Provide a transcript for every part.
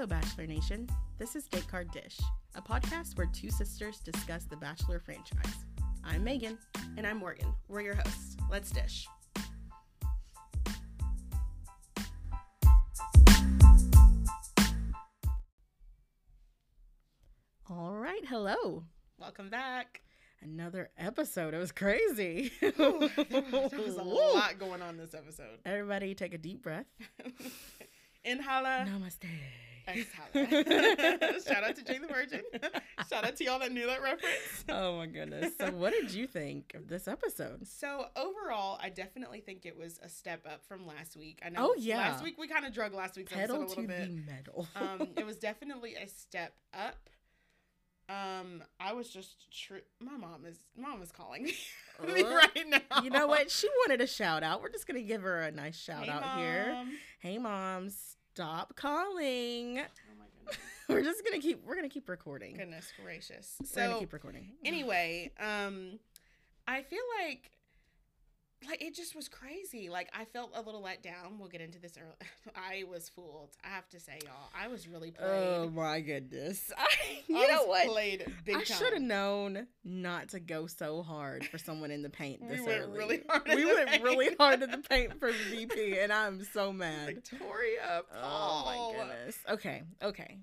Hello, Bachelor Nation. This is Date Card Dish, a podcast where two sisters discuss the Bachelor franchise. I'm Meagan. And I'm Morgan. We're your hosts. Let's dish. All right, hello. Welcome back. Another episode. It was crazy. there was a Woo. lot going on this episode. Everybody take a deep breath. Inhala, Namaste. Shout out to Jane the Virgin. Shout out to y'all that knew that reference. Oh my goodness. So, what did you think of this episode? So overall, I definitely think it was a step up from last week. I know Oh, yeah. last week we kind of drug last week's Pedal episode a little bit. the metal. um, it was definitely a step up. Um, I was just tri- my mom is mom is calling me Uh, right now. you know what? She wanted a shout out. We're just gonna give her a nice shout Hey, out here. Hey, mom, stop calling. Oh my goodness. We're just gonna keep. We're gonna keep recording. Goodness gracious. We're gonna So keep recording. anyway, um, I feel like like it just was crazy. Like I felt a little let down. We'll get into this early. I was fooled. I have to say, y'all. I was really played. Oh my goodness! I, you I know was what? Played big I should have known not to go so hard for someone in the paint We this went early. really hard We went really hard in the paint for VP, and I'm so mad. Victoria. Oh my goodness. Okay, okay.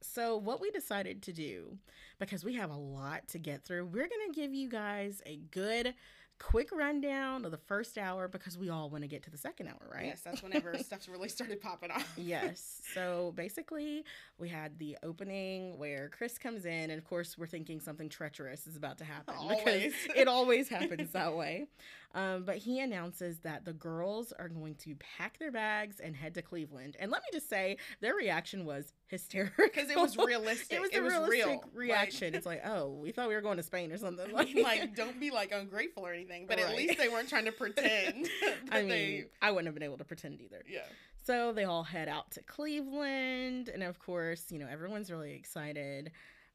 So what we decided to do, because we have a lot to get through, we're gonna give you guys a good, quick rundown of the first hour because we all want to get to the second hour, right? Yes, that's whenever stuff really started popping off. yes. So basically, we had the opening where Chris comes in, and of course, we're thinking something treacherous is about to happen because it always happens that way. Um, but he announces that the girls are going to pack their bags and head to Cleveland. And let me just say, their reaction was hysterical Because it was realistic. It was It a was realistic real. reaction. it's like, oh, we thought we were going to Spain or something. Like, like, don't be like ungrateful or anything. But Right. at least they weren't trying to pretend. I mean, they, I wouldn't have been able to pretend either. yeah. So they all head out to Cleveland, and of course, you know everyone's really excited.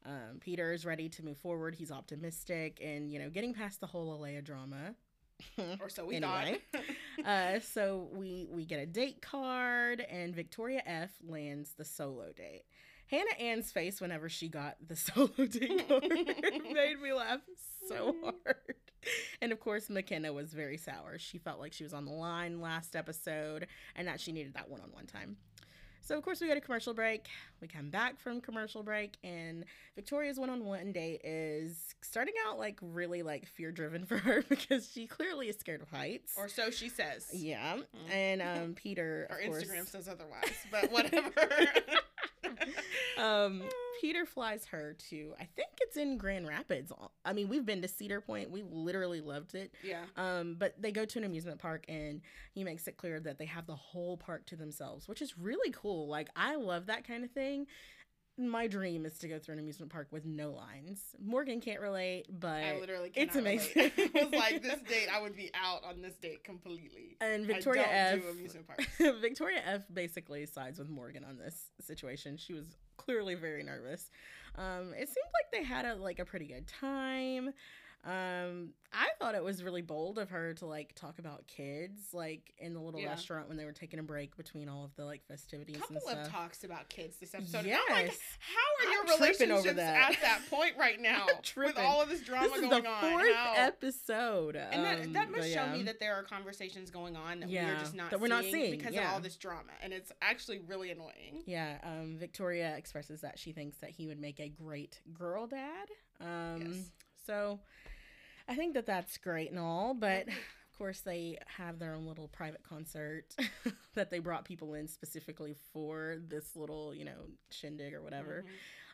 Um, Peter's ready to move forward. He's optimistic, and you know, getting past the whole Alayah drama. Or so we Anyway. thought. uh, so we we get a date card, and Victoria F lands the solo date. Hannah Ann's face whenever she got the solo date card made me laugh so hard. And of course, Mykenna was very sour. She felt like she was on the line last episode and that she needed that one on one time. So, of course, we go to commercial break. We come back from commercial break, and Victoria's one on one date is starting out like really like fear driven for her because she clearly is scared of heights. or so she says. yeah. Mhm. And um, Peter, Our course, Instagram says otherwise, but whatever. um, Peter flies her to, I think it's in Grand Rapids. I mean, we've been to Cedar Point. We literally loved it. yeah. Um, but they go to an amusement park and he makes it clear that they have the whole park to themselves, which is really cool. Like, I love that kind of thing. My dream is to go through an amusement park with no lines. Morgan can't relate, but I literally it's relate. amazing. I was like, this date, I would be out on this date completely. and Victoria F. do amusement parks. Victoria F basically sides with Morgan on this situation. She was clearly very nervous. Um, it seemed like they had a like a pretty good time. Um, I thought it was really bold of her to like talk about kids, like in the little Yeah. restaurant when they were taking a break between all of the like festivities couple and stuff. of talks about kids this episode. and I'm like, how are your I'm over relationships that. at that point right now with all of this drama this is going the on? fourth How? episode, and that, um, that must but show yeah. me that there are conversations going on that we're just not that we're not seeing because yeah. of all this drama, and it's actually really annoying. Yeah, um, Victoria expresses that she thinks that he would make a great girl dad. Um, Yes. So I think that that's great and all, but of course they have their own little private concert that they brought people in specifically for this little, you know, shindig or whatever. Mhm.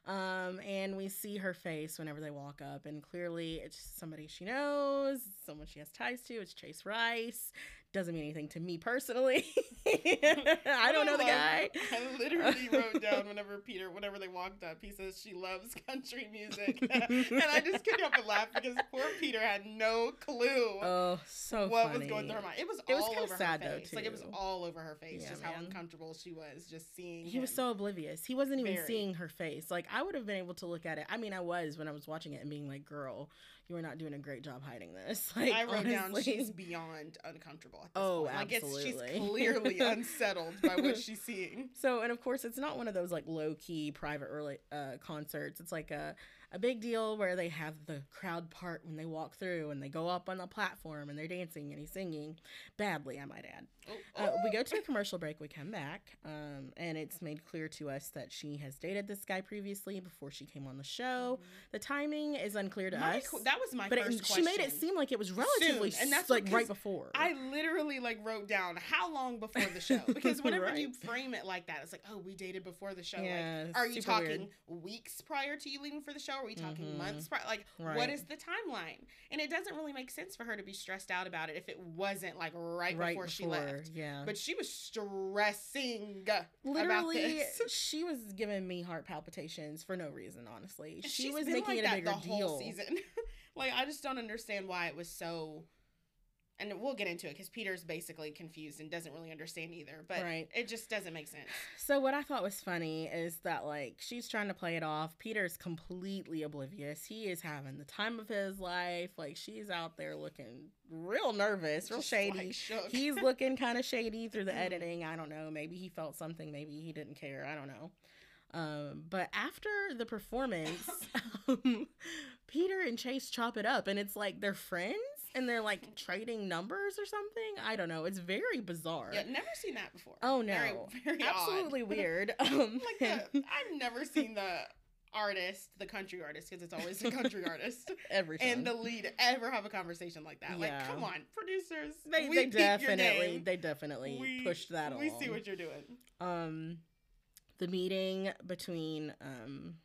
Um, and we see her face whenever they walk up, and clearly it's somebody she knows, someone she has ties to. It's Chase Rice. Doesn't mean anything to me personally. I don't know the guy. I literally wrote down whenever Peter, whenever they walked up, he says she loves country music, and I just couldn't help but laugh because poor Peter had no clue Oh, so what funny. was going through her mind. It was It was all over sad, her though, face. Like it was all over her face, Yeah, just how uncomfortable she was just seeing. He was so oblivious. He wasn't even Very. seeing her face. Like I would have been able to look at it. I mean, I was when I was watching it and being like, "Girl, you are not doing a great job hiding this. Like I wrote down she's beyond uncomfortable. At this Oh, point. like it's she's clearly unsettled by what she's seeing. So, and of course, it's not one of those like low key private early uh, concerts. It's like a, a big deal where they have the crowd part when they walk through and they go up on the platform and they're dancing and he's singing badly, I might add. Oh, Uh, we go to a commercial break. We come back, um, and it's made clear to us that she has dated this guy previously before she came on the show. The timing is unclear to My us, that was my but first it, question. she made it seem like it was relatively Soon, and that's like right before. I literally like wrote down how long before the show because whenever you frame it like that, it's like, oh, we dated before the show. Yeah, like, are you talking weird. weeks prior to you leaving for the show? Are we talking Mhm. months prior? Like, what Right. is the timeline? And it doesn't really make sense for her to be stressed out about it if it wasn't like right, right before, she left. Yeah. But she was stressing about Literally, she was giving me heart palpitations for no reason. Honestly, she she's was making like it a that bigger the deal. whole season. like I just don't understand why it was so. And we'll get into it because Peter's basically confused and doesn't really understand either. But Right. it just doesn't make sense. So what I thought was funny is that like she's trying to play it off. Peter's completely oblivious. He is having the time of his life. Like she's out there looking real nervous, real Just, shady. like. He's looking kind of shady through the Mm. editing. I don't know. Maybe he felt something. Maybe he didn't care. I don't know. Um, but after the performance, um, Peter and Chase chop it up, and it's like they're friends and they're like trading numbers or something. I don't know. It's very bizarre. Yeah, never seen that before. Oh, no. very Absolutely odd. weird. Um, like the, I've never seen the artist, the country artist, because it's always the country artist, every time. and the lead ever have a conversation like that. Like, come on, producers. they, they definitely they definitely We- pushed that We along. see what you're doing. um the meeting between um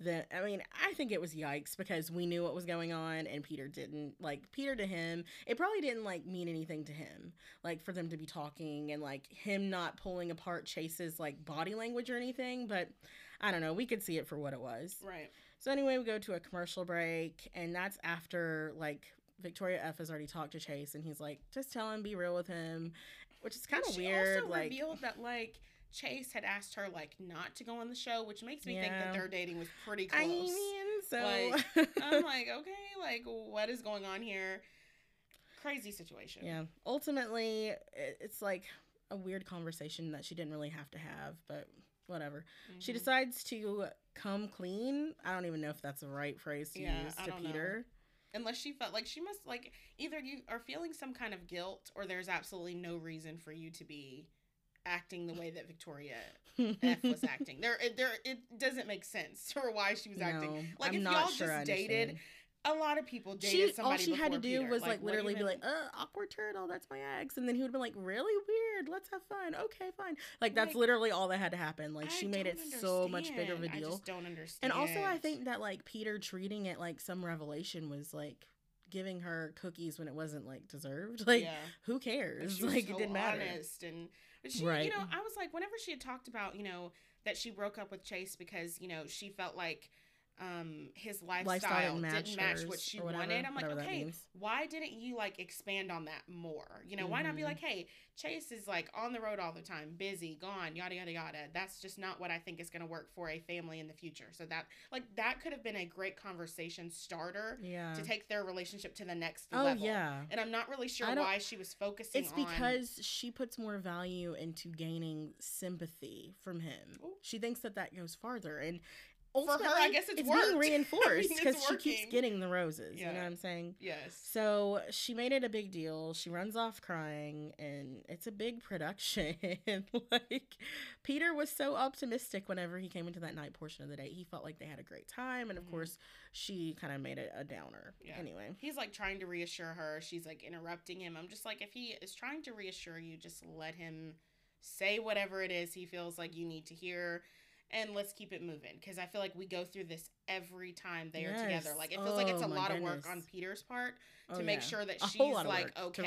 the I mean, I think it was yikes because we knew what was going on and Peter didn't. Like Peter to him, it probably didn't like mean anything to him. Like for them to be talking and like him not pulling apart Chase's like body language or anything, but I don't know, we could see it for what it was. Right. So anyway, we go to a commercial break, and that's after like Victoria F has already talked to Chase, and he's like, just tell him, be real with him, which is kind of weird. Also like, revealed that like Chase had asked her like not to go on the show, which makes me think that their dating was pretty close. I mean, so Like, I'm like, okay, like what is going on here? Crazy situation. yeah. Ultimately, it's like a weird conversation that she didn't really have to have, but whatever. She Mhm. decides to come clean. I don't even know if that's the right phrase to Yeah, use to don't know. Peter. unless she felt like she must like either you are feeling some kind of guilt or there's absolutely no reason for you to be acting the way that Victoria F was acting. There, there, it doesn't make sense for why she was acting. Like I'm if not y'all sure just dated, a lot of people dated she all she had to do Peter. was like, what literally be like, "Uh, awkward turtle, that's my ex," and then he would been like, "Really weird, let's have fun." Okay, fine. Like that's Like, literally all that had to happen. Like I she made it don't so much bigger of a understand. I deal. just don't understand. And also, I think that like Peter treating it like some revelation was like giving her cookies when it wasn't like deserved. Like yeah. who cares? Like so it didn't matter. Honest and but she, Right. you know, I was like, whenever she had talked about, you know, that she broke up with Chase because you know she felt like um his lifestyle, Lifestyle didn't match what she whatever, wanted. I'm like, okay, why didn't you like expand on that more? You know, why not be Mhm. like, hey, Chase is like on the road all the time, busy, gone, yada yada yada. That's just not what I think is going to work for a family in the future. So that like that could have been a great conversation starter Yeah. to take their relationship to the next Oh level. yeah. And I'm not really sure why she was focusing It's on because she puts more value into gaining sympathy from him. Ooh. She thinks that that goes farther, and For her, I guess it's being worked. I mean, reinforced because she keeps getting the roses. You know what I'm saying? Yes. So she made it a big deal. She runs off crying, and it's a big production. like Peter was so optimistic whenever he came into that night portion of the date. He felt like they had a great time, and of Mhm. course, she kind of made it a downer. Yeah. Anyway, He's like trying to reassure her. She's like interrupting him. I'm just like, if he is trying to reassure you, just let him say whatever it is he feels like you need to hear. And let's keep it moving because I feel like we go through this every time they are together. Like it feels like it's Oh, a my lot of work on Peter's part to Oh, make yeah. sure that a she's whole lot of like okay.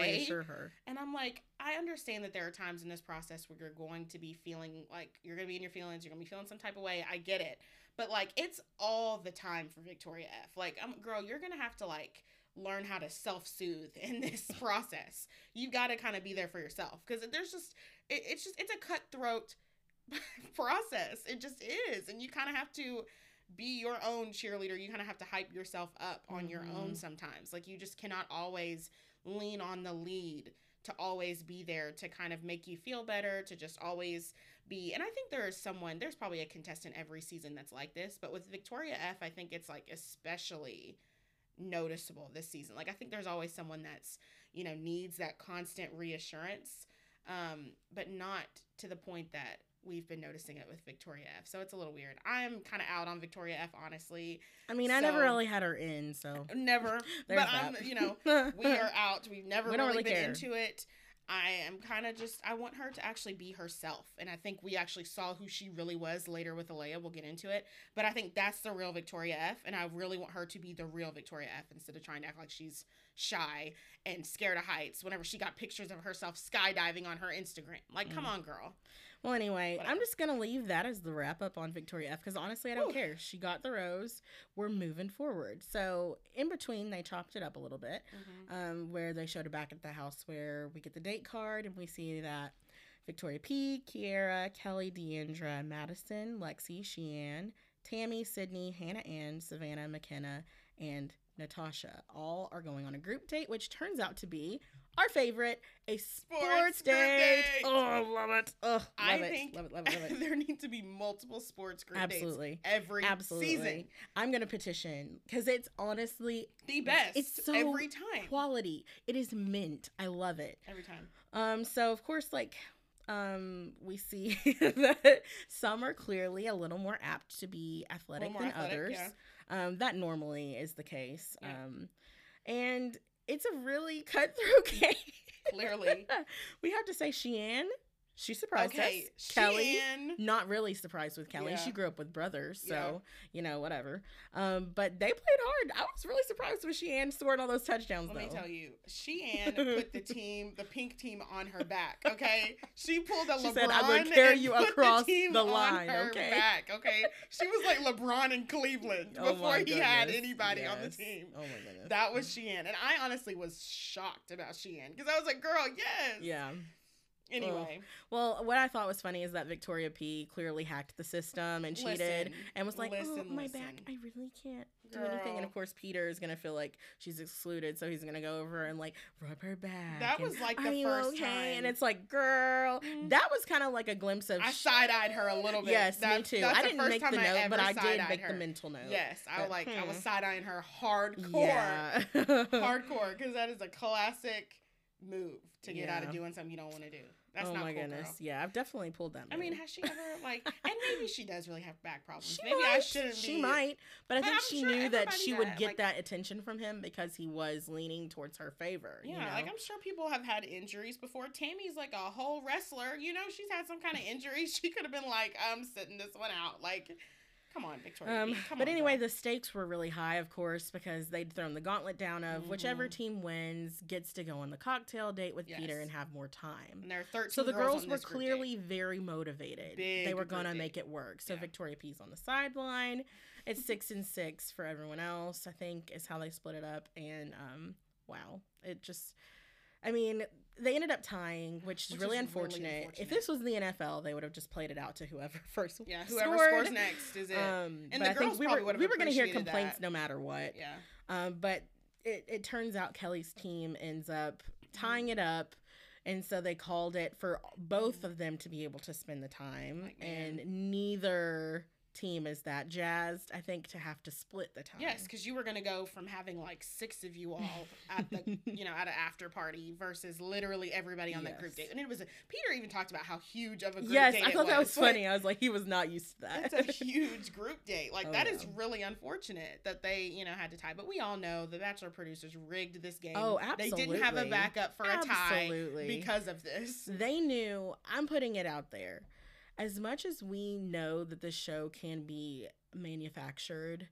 And I'm like, I understand that there are times in this process where you're going to be feeling like you're going to be in your feelings, you're going to be feeling some type of way. I get it. But like, it's all the time for Victoria F. Like, um, girl, you're going to have to like learn how to self soothe in this process. You've got to kind of be there for yourself because there's just, it, it's just, it's a cutthroat process. It just is. And you kind of have to be your own cheerleader. You kind of have to hype yourself up on your own Mhm. sometimes. Like you just cannot always lean on the lead to always be there to kind of make you feel better, to just always be. And I think there is someone, there's probably a contestant every season that's like this, but with Victoria F, I think it's like especially noticeable this season. Like I think there's always someone that's, you know, needs that constant reassurance, um, but not to the point that we've been noticing it with Victoria F. So it's a little weird. I'm kind of out on Victoria F, honestly. I mean, I never really had her in, so Never, but I'm, you know, we are out. We've never We really, really been care. into it. I am kind of just I want her to actually be herself, and I think we actually saw who she really was later with Alayah. We'll get into it, but I think that's the real Victoria F, and I really want her to be the real Victoria F instead of trying to act like she's shy and scared of heights. Whenever she got pictures of herself skydiving on her Instagram, like, come Mm. on, girl. Well, anyway, Whatever. I'm just gonna leave that as the wrap up on Victoria F because honestly, I don't Whew. care. She got the rose. We're moving forward. So in between, they chopped it up a little bit, um, where they showed it back at the house where we get the date card and we see that Victoria P, Kiarra, Kelly, Deandra, Madison, Lexi, Shiann, Tammy, Sydney, Hannah Ann, Savannah, Mykenna, and Natasha all are going on a group date, which turns out to be our favorite, a sports, Sports date. Oh, love it. Oh, love I it. think love it. Love it. Love it. there need to be multiple sports group Absolutely. every Absolutely. season. I'm gonna petition because it's honestly The best. It's so every time. quality. It is mint. I love it. Every time. Um, so of course, like, um, we see that some are clearly a little more apt to be athletic than athletic, others. yeah. Um, that normally is the case. Yeah. Um, and it's a really cutthroat game. Clearly. we have to say, Shiann, she surprised okay. us. Kelly, Shiann- not really surprised with Kelly. Yeah. She grew up with brothers, so Yeah. you know, whatever. Um, but they played hard. I was really surprised with Shiann scoring all those touchdowns. Let me tell you, Shiann put the team, the pink team, on her back. Okay, she pulled a She LeBron said, "I'm gonna carry and you across the on line, her okay?" back. Okay, she was like LeBron in Cleveland Oh before he had anybody on the team. Oh my goodness. That was Shiann, and I honestly was shocked about Shiann because I was like, "Girl, yes." yeah. Anyway, Well, what I thought was funny is that Victoria P clearly hacked the system and cheated Listen, and was like, "Oh, my listen. back, I really can't do anything." And of course, Peter is gonna feel like she's excluded, so he's gonna go over and like rub her back. That and, was, like, the "Are you first okay?" And it's like, girl, Mm. that was kind of like a glimpse of. I side eyed her a little bit. Yes, me too. that's I didn't make the time note, but I did make the mental note. Yes, I But, like. I was hmm. side eyeing her hardcore. Yeah. hardcore because that is a classic move to get out of doing something you don't want to do. That's oh not my cool, goodness. girl. Yeah, I've definitely pulled that. I mean, has she ever like? And maybe she does really have back problems. She maybe might. I shouldn't. She be, might, but I But think I'm she sure knew that she would get like- that attention from him because he was leaning towards her favor. Yeah, you know? like I'm sure people have had injuries before. Tammy's like a whole wrestler. You know, she's had some kind of injury. She could have been like, I'm sitting this one out. Like, come on, Victoria. Um, but on, anyway, girl. the stakes were really high, of course, because they'd thrown the gauntlet down of whichever Mhm. team wins gets to go on the cocktail date with Peter and have more time. and there are 13 So the girls, girls were this group date. clearly very motivated. they were gonna make it work. So Yeah. Victoria P's on the sideline. It's six and six for everyone else. I think is how they split it up. And um, wow, it just. I mean, they ended up tying, which is Which really, is really unfortunate. If this was the NFL, they would have just played it out to whoever first. Yeah, whoever scored. scores next is it. Um, And the I think girls we were we were going to hear complaints that. no matter what. yeah. Um, but it, it turns out Kelly's team ends up tying it up. And so they called it for both of them to be able to spend the time. Like, and neither team is that jazzed, I think, to have to split the time. Yes, because you were gonna go from having like six of you all at the you know at an after party versus literally everybody on that group date, and it was a, Peter even talked about how huge of a group Yes, date I it thought that was funny. I was like, he was not used to that. It's a huge group date. Like Oh, that is yeah. really unfortunate that they, you know, had to tie. But we all know the Bachelor producers rigged this game. Oh, absolutely They didn't have a backup for a tie Absolutely. because of this. they knew i'm putting it out there as much as we know that the show can be manufactured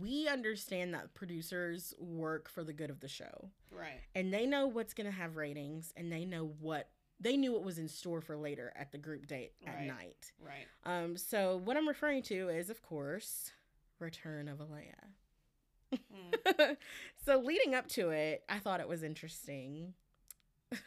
we understand that producers work for the good of the show Right. and they know what's going to have ratings and they know what they knew what was in store for later at the group date at Right. night Right. um so what i'm referring to is of course return of alayah Mm. so leading up to it, I thought it was interesting.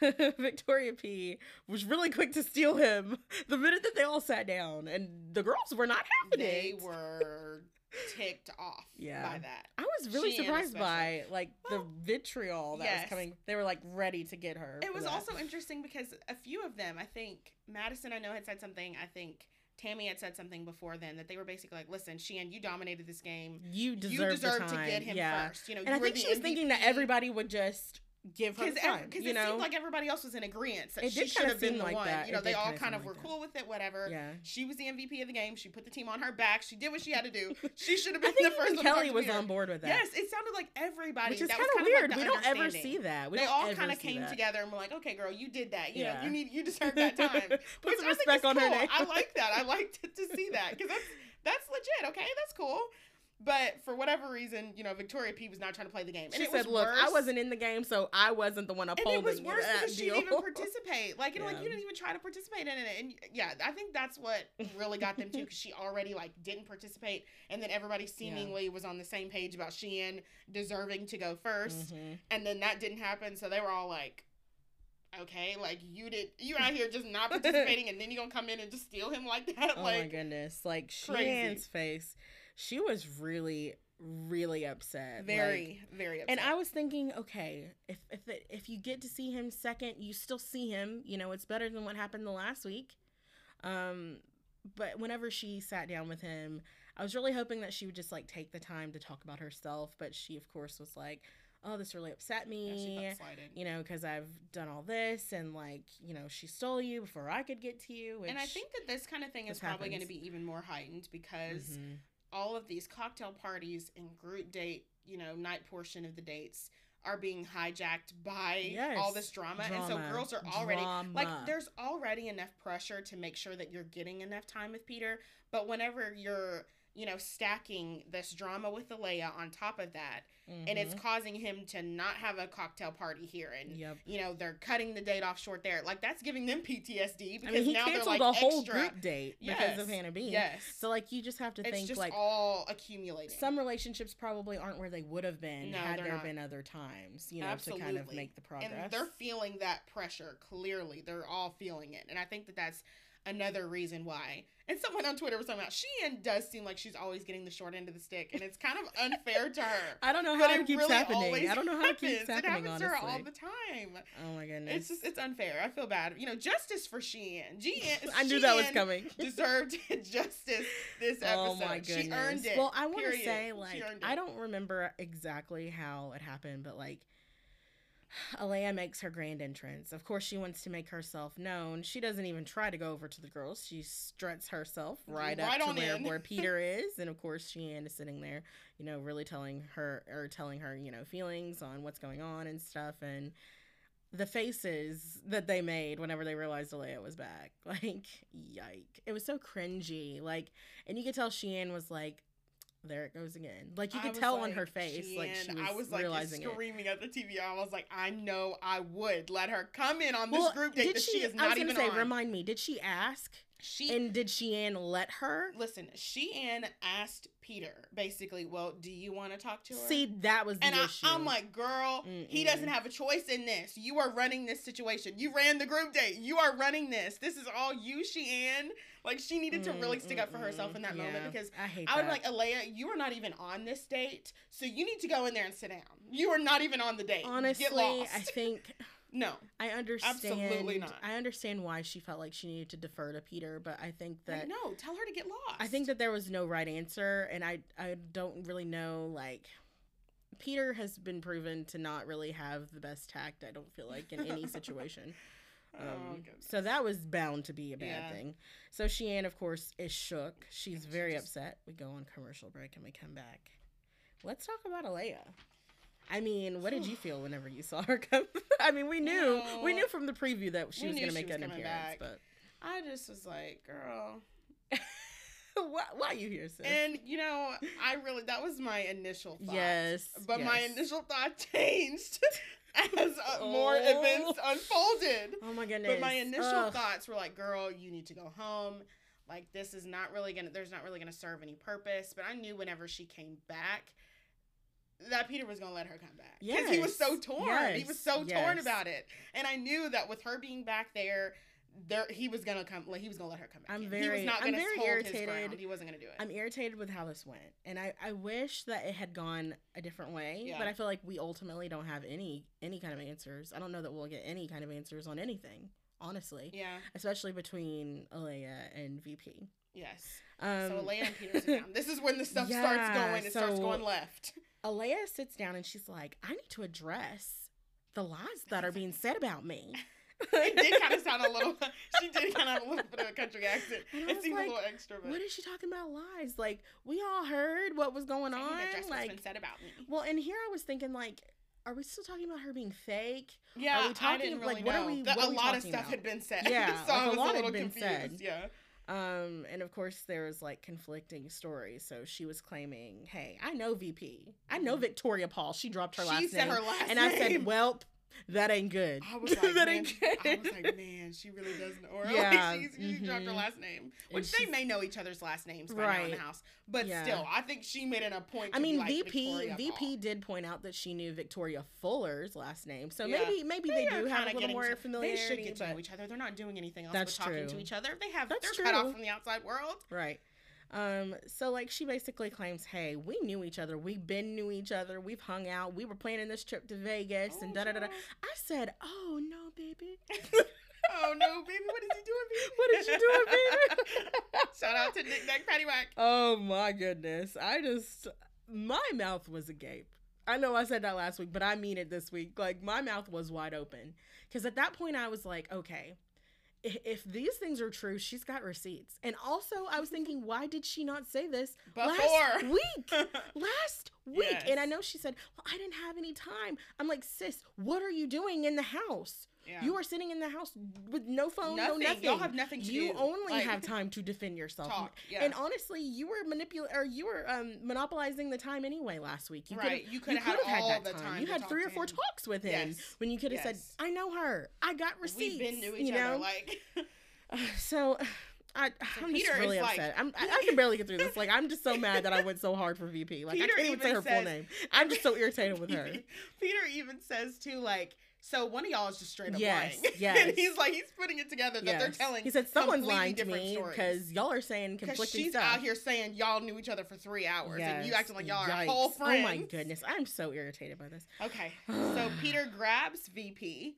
Victoria P was really quick to steal him the minute that they all sat down, and the girls were not having They it. were ticked off Yeah. by that. I was really Shiann surprised by like Well, the vitriol that yes. was coming. They were like ready to get her. It was that. also interesting because a few of them, I think Madison, I know had said something. I think Tammy had said something before then that they were basically like, "Listen, Shiann, you dominated this game. you deserve, you deserve to get him yeah. first. You know, And I think she was thinking that everybody would just give her time. because it know, seemed like everybody else was in agreement that It she should have been the like one. that. You know, It they all kind like were that. cool with it. Whatever. yeah. She was the MVP of the game. She put the team on her back. She did what she had to do. She should have I been think the first one Kelly was on board with that. Yes, it sounded like everybody. which is kind of like weird. the we don't ever see that. We they all kind of came that. together and were like, "Okay, girl, you did that. You know, you need you deserve that time." Put some respect on her cool. name. I like that. I liked to see that because that's that's legit. Okay, that's cool. But for whatever reason, you know, Victoria P was not trying to play the game. And She it said, was "Look, I wasn't in the game, so I wasn't the one And upholding it was worse because she didn't even participate. Like, you know, like you didn't even try to participate in it. And yeah, I think that's what really got them too, because she already like didn't participate, and then everybody seemingly was on the same page about Shiann deserving to go 1st Mhm. and then that didn't happen. So they were all like, "Okay, like you did, you out here just not participating, and then you gonna come in and just steal him like that? Oh my goodness! Like. Shiann's face, she was really, really upset. like- very, very upset." and I was thinking, okay, if if it, if you get to see him second, you still see him. You know, it's better than what happened the last week. Um, but whenever she sat down with him, I was really hoping that she would just like take the time to talk about herself. But she, of course, was like, "Oh, this really upset Yeah, me." backslided. you know, because I've done all this and like, you know, she stole you before I could get to you. Which, And I think that this kind of thing is this probably going to be even more heightened because Mhm. All of these cocktail parties and group date, you know, night portion of the dates are being hijacked by Yes, all this drama. And so girls are already like there's already enough pressure to make sure that you're getting enough time with Peter, but whenever you're you know, stacking this drama with Alayah on top of that, and it's Mhm. causing him to not have a cocktail party here, and Yep. you know they're cutting the date off short there. Like that's giving them PTSD I because mean, he now they're canceled like a whole extra. group date because Yes, of Hannah Bean. Yes. So like, you just have to it's think just like all accumulating. some relationships probably aren't where they would have been No, had there not. been other times, you know, to kind of make the progress. and they're feeling that pressure clearly. They're all feeling it, and I think that that's another reason why. And someone on Twitter was talking about Shiann does seem like she's always getting the short end of the stick, and it's kind of unfair to her. I don't know how it, it keeps really happening. I don't know how it keeps happens. It happening. happens to her all the time. oh my goodness. It's just it's unfair. I feel bad. You know, justice for Shiann. Shiann I knew that was coming. Deserved justice this episode. Oh my goodness. She earned it. Well, I want to say like I don't remember exactly how it happened, but like Alayah makes her grand entrance. Of course, she wants to make herself known. She doesn't even try to go over to the girls. She struts herself right, Right up to where, in. where Peter is, and of course, Shiann is sitting there, you know, really telling her or telling her, you know, feelings on what's going on and stuff, and the faces that they made whenever they realized Alayah was back, like, yike! It was so cringy, like, and you could tell Shiann was like, "There it goes again." Like you could tell on her like, face, like she was, I was like realizing it. screaming at the TV. I was like, I know I would let her come in on this Well, group date did that she? she is I not was gonna even say, on. remind me. Did she ask? she And did Shiann let her? listen. Shiann asked Peter basically, "Well, do you want to talk to her?" See, that was the And I, issue. I'm like, girl, he Mm-mm. doesn't have a choice in this. You are running this situation. You ran the group date. You are running this. This is all you, Shiann. Like, she needed to really stick up for herself in that Mm, moment because I hate I would like, Alayah, you are not even on this date. So you need to go in there and sit down. You are not even on the date. Honestly. I think no. I understand. Absolutely not. I understand why she felt like she needed to defer to Peter, but I think that Like, no, tell her to get lost. I think that there was no right answer, and I I don't really know. Like, Peter has been proven to not really have the best tact. I don't feel like in any situation. Oh, Um, goodness. so that was bound to be a bad Yeah. thing. So Shiann, of course, is shook. She's very upset. We go on commercial break and we come back. Let's talk about Alayah. I mean, what did you feel whenever you saw her come? I mean, we knew we knew from the preview that she was going to make an appearance, back. I just was like, girl. but why, why you here, sis? And you know, I really that was my initial thought. yes, But my initial thought changed as uh, more Oh. events unfolded. Oh my goodness. But my initial Ugh. thoughts were like, girl, you need to go home. Like this is not really gonna there's not really gonna serve any purpose. But I knew whenever she came back that Peter was gonna let her come back. Because he was so Yes. torn. he was Yes. so torn about it. And I knew that with her being back there, there he was gonna come. Like he was gonna let her come back. I'm in. very- he was not I'm gonna very hold his irritated. He wasn't gonna do it. I'm irritated with how this went, and I, I wish that it had gone a different way. Yeah. But I feel like we ultimately don't have any any kind of answers. I don't know that we'll get any kind of answers on anything, honestly. yeah. Especially between Alayah and VP. Yes. Um, so Alayah and Peter sit down. This is when the stuff starts going. It starts going left. Alayah sits down and she's like, "I need to address the lies that are being said about me." it did kind of sound a little. She did kind of have a little bit of a country accent. It seemed like, a little extra, but What is she talking about lies? Like we all heard what was going I on. need to address what's Like, been said about me. well, and here I was thinking, like, are we still talking about her being fake? Yeah, are we I talking- didn't like, really what are we- That- what a we lot of stuff about? had been said. Yeah, so like, I a was lot a had little been confused. said. Yeah. Um, and of course there was like conflicting stories. So she was claiming, "Hey, I know VP. I know Mhm. Victoria Paul. She dropped her she last said name." her last and I said, name. "Well, that ain't good. I was like, that man, ain't I was like, man, she really does know. Or Yeah, like, she's, she dropped her mhm. last name, which they may know each other's last names by now in the Right. house. But Yeah. still, I think she made it a point. I mean, like VP Victoria VP Paul. did point out that she knew Victoria Fuller's last name, so Yeah. maybe maybe they, are do have a little more to- familiarity. They should get to know each other. They're not doing anything else That's but talking to each other. They have That's they're cut off from the outside world. Right. Um, so like she basically claims, hey, we knew each other. We've been knew each other. We've hung out. We were planning this trip to Vegas and da da da da. Oh, I said, oh no, baby. oh no, baby, what is he doing, baby? What is she doing, baby? Shout out to Nick Nack Paddywhack. oh my goodness. I just my mouth was agape. I know I said that last week, but I mean it this week. Like my mouth was wide open. Cause at that point I was like, okay, if these things are true, she's got receipts. And also I was thinking, why did she not say this last week? last week. And I know she said, Well, I didn't have any time. I'm like, sis, what are you doing in the house? Yeah. You are sitting in the house with no phone, nothing. no nothing. Y'all have nothing to you do. only Like, have time to defend yourself. talk. Yeah. And honestly, you were manipulating or you were um, monopolizing the time anyway last week. You Right. You could had all that the time. time You had three or four talks with him Yes. when you could have Yes. said, "I know her. I got receipts." We've been to each you other. know? Like so I, I'm Peter just really like- upset. I'm, I, I can barely get through this. Like I'm just so mad that I went so hard for VP. Like I Peter can't even say her full name. I'm just so irritated with her. Peter even says too, like, so one of y'all is just straight up Yes, lying. yes. and he's like, he's putting it together that they're telling. He said someone's lying to me because y'all are saying conflicting she's stuff. out here saying y'all knew each other for three hours, and you acting like y'all are whole friends. Oh my goodness, I'm so irritated by this. Okay, so Peter grabs VP.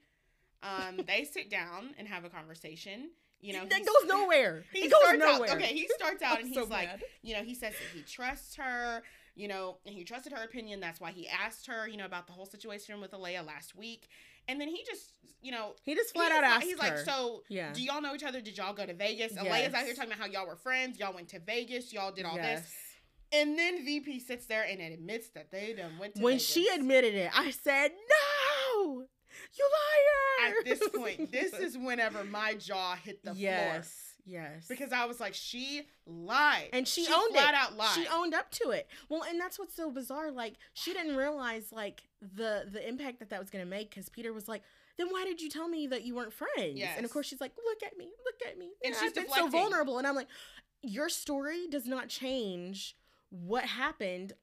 Um, they sit down and have a conversation. You know, that goes nowhere. He it goes nowhere. Out, okay, he starts out and so he's like, mad. you know, he says that he trusts her, you know, and he trusted her opinion. That's why he asked her, you know, about the whole situation with Alayah last week. And then he just, you know, He just flat he's out asked He's her. like, so yeah. do y'all know each other? Did y'all go to Vegas? Alayah's out here talking about how y'all were friends. Y'all went to Vegas. Y'all did all yes. this. And then VP sits there and admits that they done went to When Vegas. she admitted it, I said, "No, you liar!" At this point, this is whenever my jaw hit the floor. Yes, yes. Because I was like, she lied. and she, she owned flat it. out lied. She owned up to it. Well, and that's what's so bizarre. Like she didn't realize like the the impact that that was gonna make because Peter was like. Then why did you tell me that you weren't friends? And of course she's like, "Look at me, look at me." And Yeah, she's I've been so vulnerable, and I'm like, "Your story does not change what happened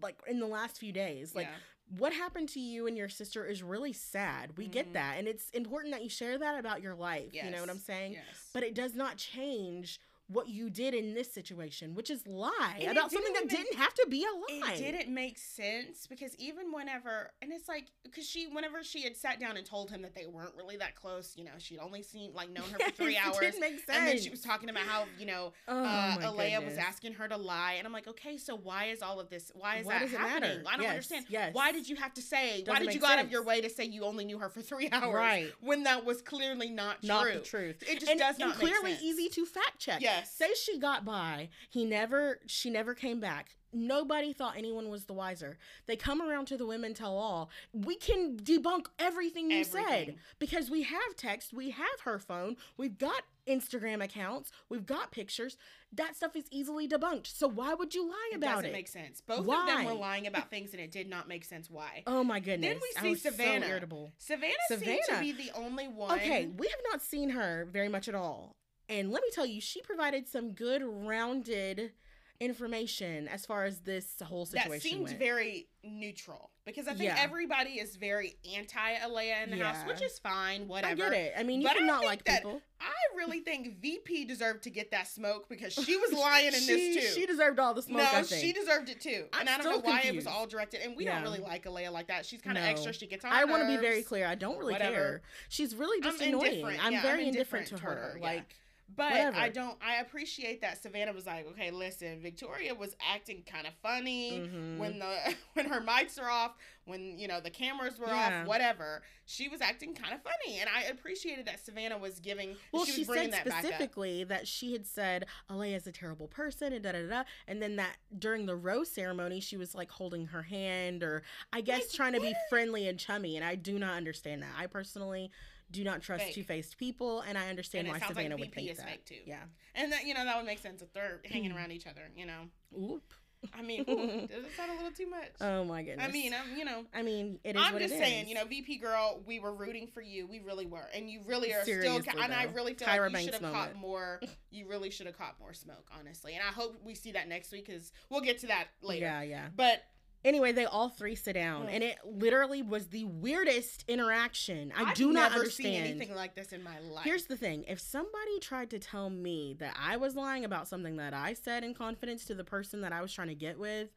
like in the last few days. Like Yeah. What happened to you and your sister is really sad. We Mhm. get that. And it's important that you share that about your life. You know what I'm saying? Yes. But it does not change what you did in this situation, which is lie And about something that didn't even- didn't have to be a lie. it didn't make sense because even whenever and it's like because she whenever she had sat down and told him that they weren't really that close you know she'd only seen like known her for three hours It didn't make sense. and then she was talking about how you know oh, uh, Alayah was asking her to lie and I'm like okay so why is all of this why is Why that happening? I don't Yes, understand yes. why did you have to say why Doesn't did you go out of your way to say you only knew her for three hours Right. when that was clearly not true not the truth. it just and, does and not make sense. clearly sense. easy to fact check. Yes. Say she got by. He never she never came back. Nobody thought anyone was the wiser. They come around to the women tell all. We can debunk everything you said because we have text, we have her phone, we've got Instagram accounts, we've got pictures. That stuff is easily debunked. So why would you lie about it doesn't it? make sense both of them were lying about things and it did not make sense why oh my goodness. Then we I see was so Savannah. Savannah, seemed to be the only one. Okay, we have not seen her very much at all. And let me tell you, she provided some good rounded information as far as this whole situation that seemed went. very neutral because I think Yeah. everybody is very anti Alayah in the house, which is fine, whatever. I get it. I mean, you But cannot like that people. I really think VP deserved to get that smoke because she was lying in she, this too. She deserved all the smoke. I no, she deserved it too, I'm and I don't know why it was all directed. And we Yeah. don't really like Alayah like that. She's kind of No. extra. She gets on. I want to be very clear. I don't really whatever. care. She's really just I'm annoying. I'm Yeah, I'm very indifferent, indifferent to her. her, yeah. Like, But Whatever. I don't. I appreciate that Savannah was like, okay, listen, Victoria was acting kind of funny mhm. when the when her mics are off, when you know the cameras were Yeah. off, whatever. She was acting kind of funny, and I appreciated that Savannah was giving. well, she she, was said that back up. specifically that she had said Alayah's a terrible person and da da da, da, and then that during the rose ceremony she was like holding her hand or I guess Like, trying to be friendly and chummy, and I do not understand that. I personally do not trust two faced people, and I understand And why sounds like Savannah would think is that. fake, too. Yeah. And that you know that would make sense if they're hanging around each other. You know, Oop. I mean, ooh, does it sound a little too much? Oh my goodness. I mean, I'm you know. I mean, it is I'm just saying, is. you know, VP girl, we were rooting for you. We really were, and you really are Seriously, still. And I really feel Tyra like you should have caught more. You really should have caught more smoke, honestly. And I hope we see that next week because we'll get to that later. Yeah, yeah. But Anyway, they all three sit down, and it literally was the weirdest interaction. I I've do not never understand. seen anything like this in my life. Here's the thing: if somebody tried to tell me that I was lying about something that I said in confidence to the person that I was trying to get with,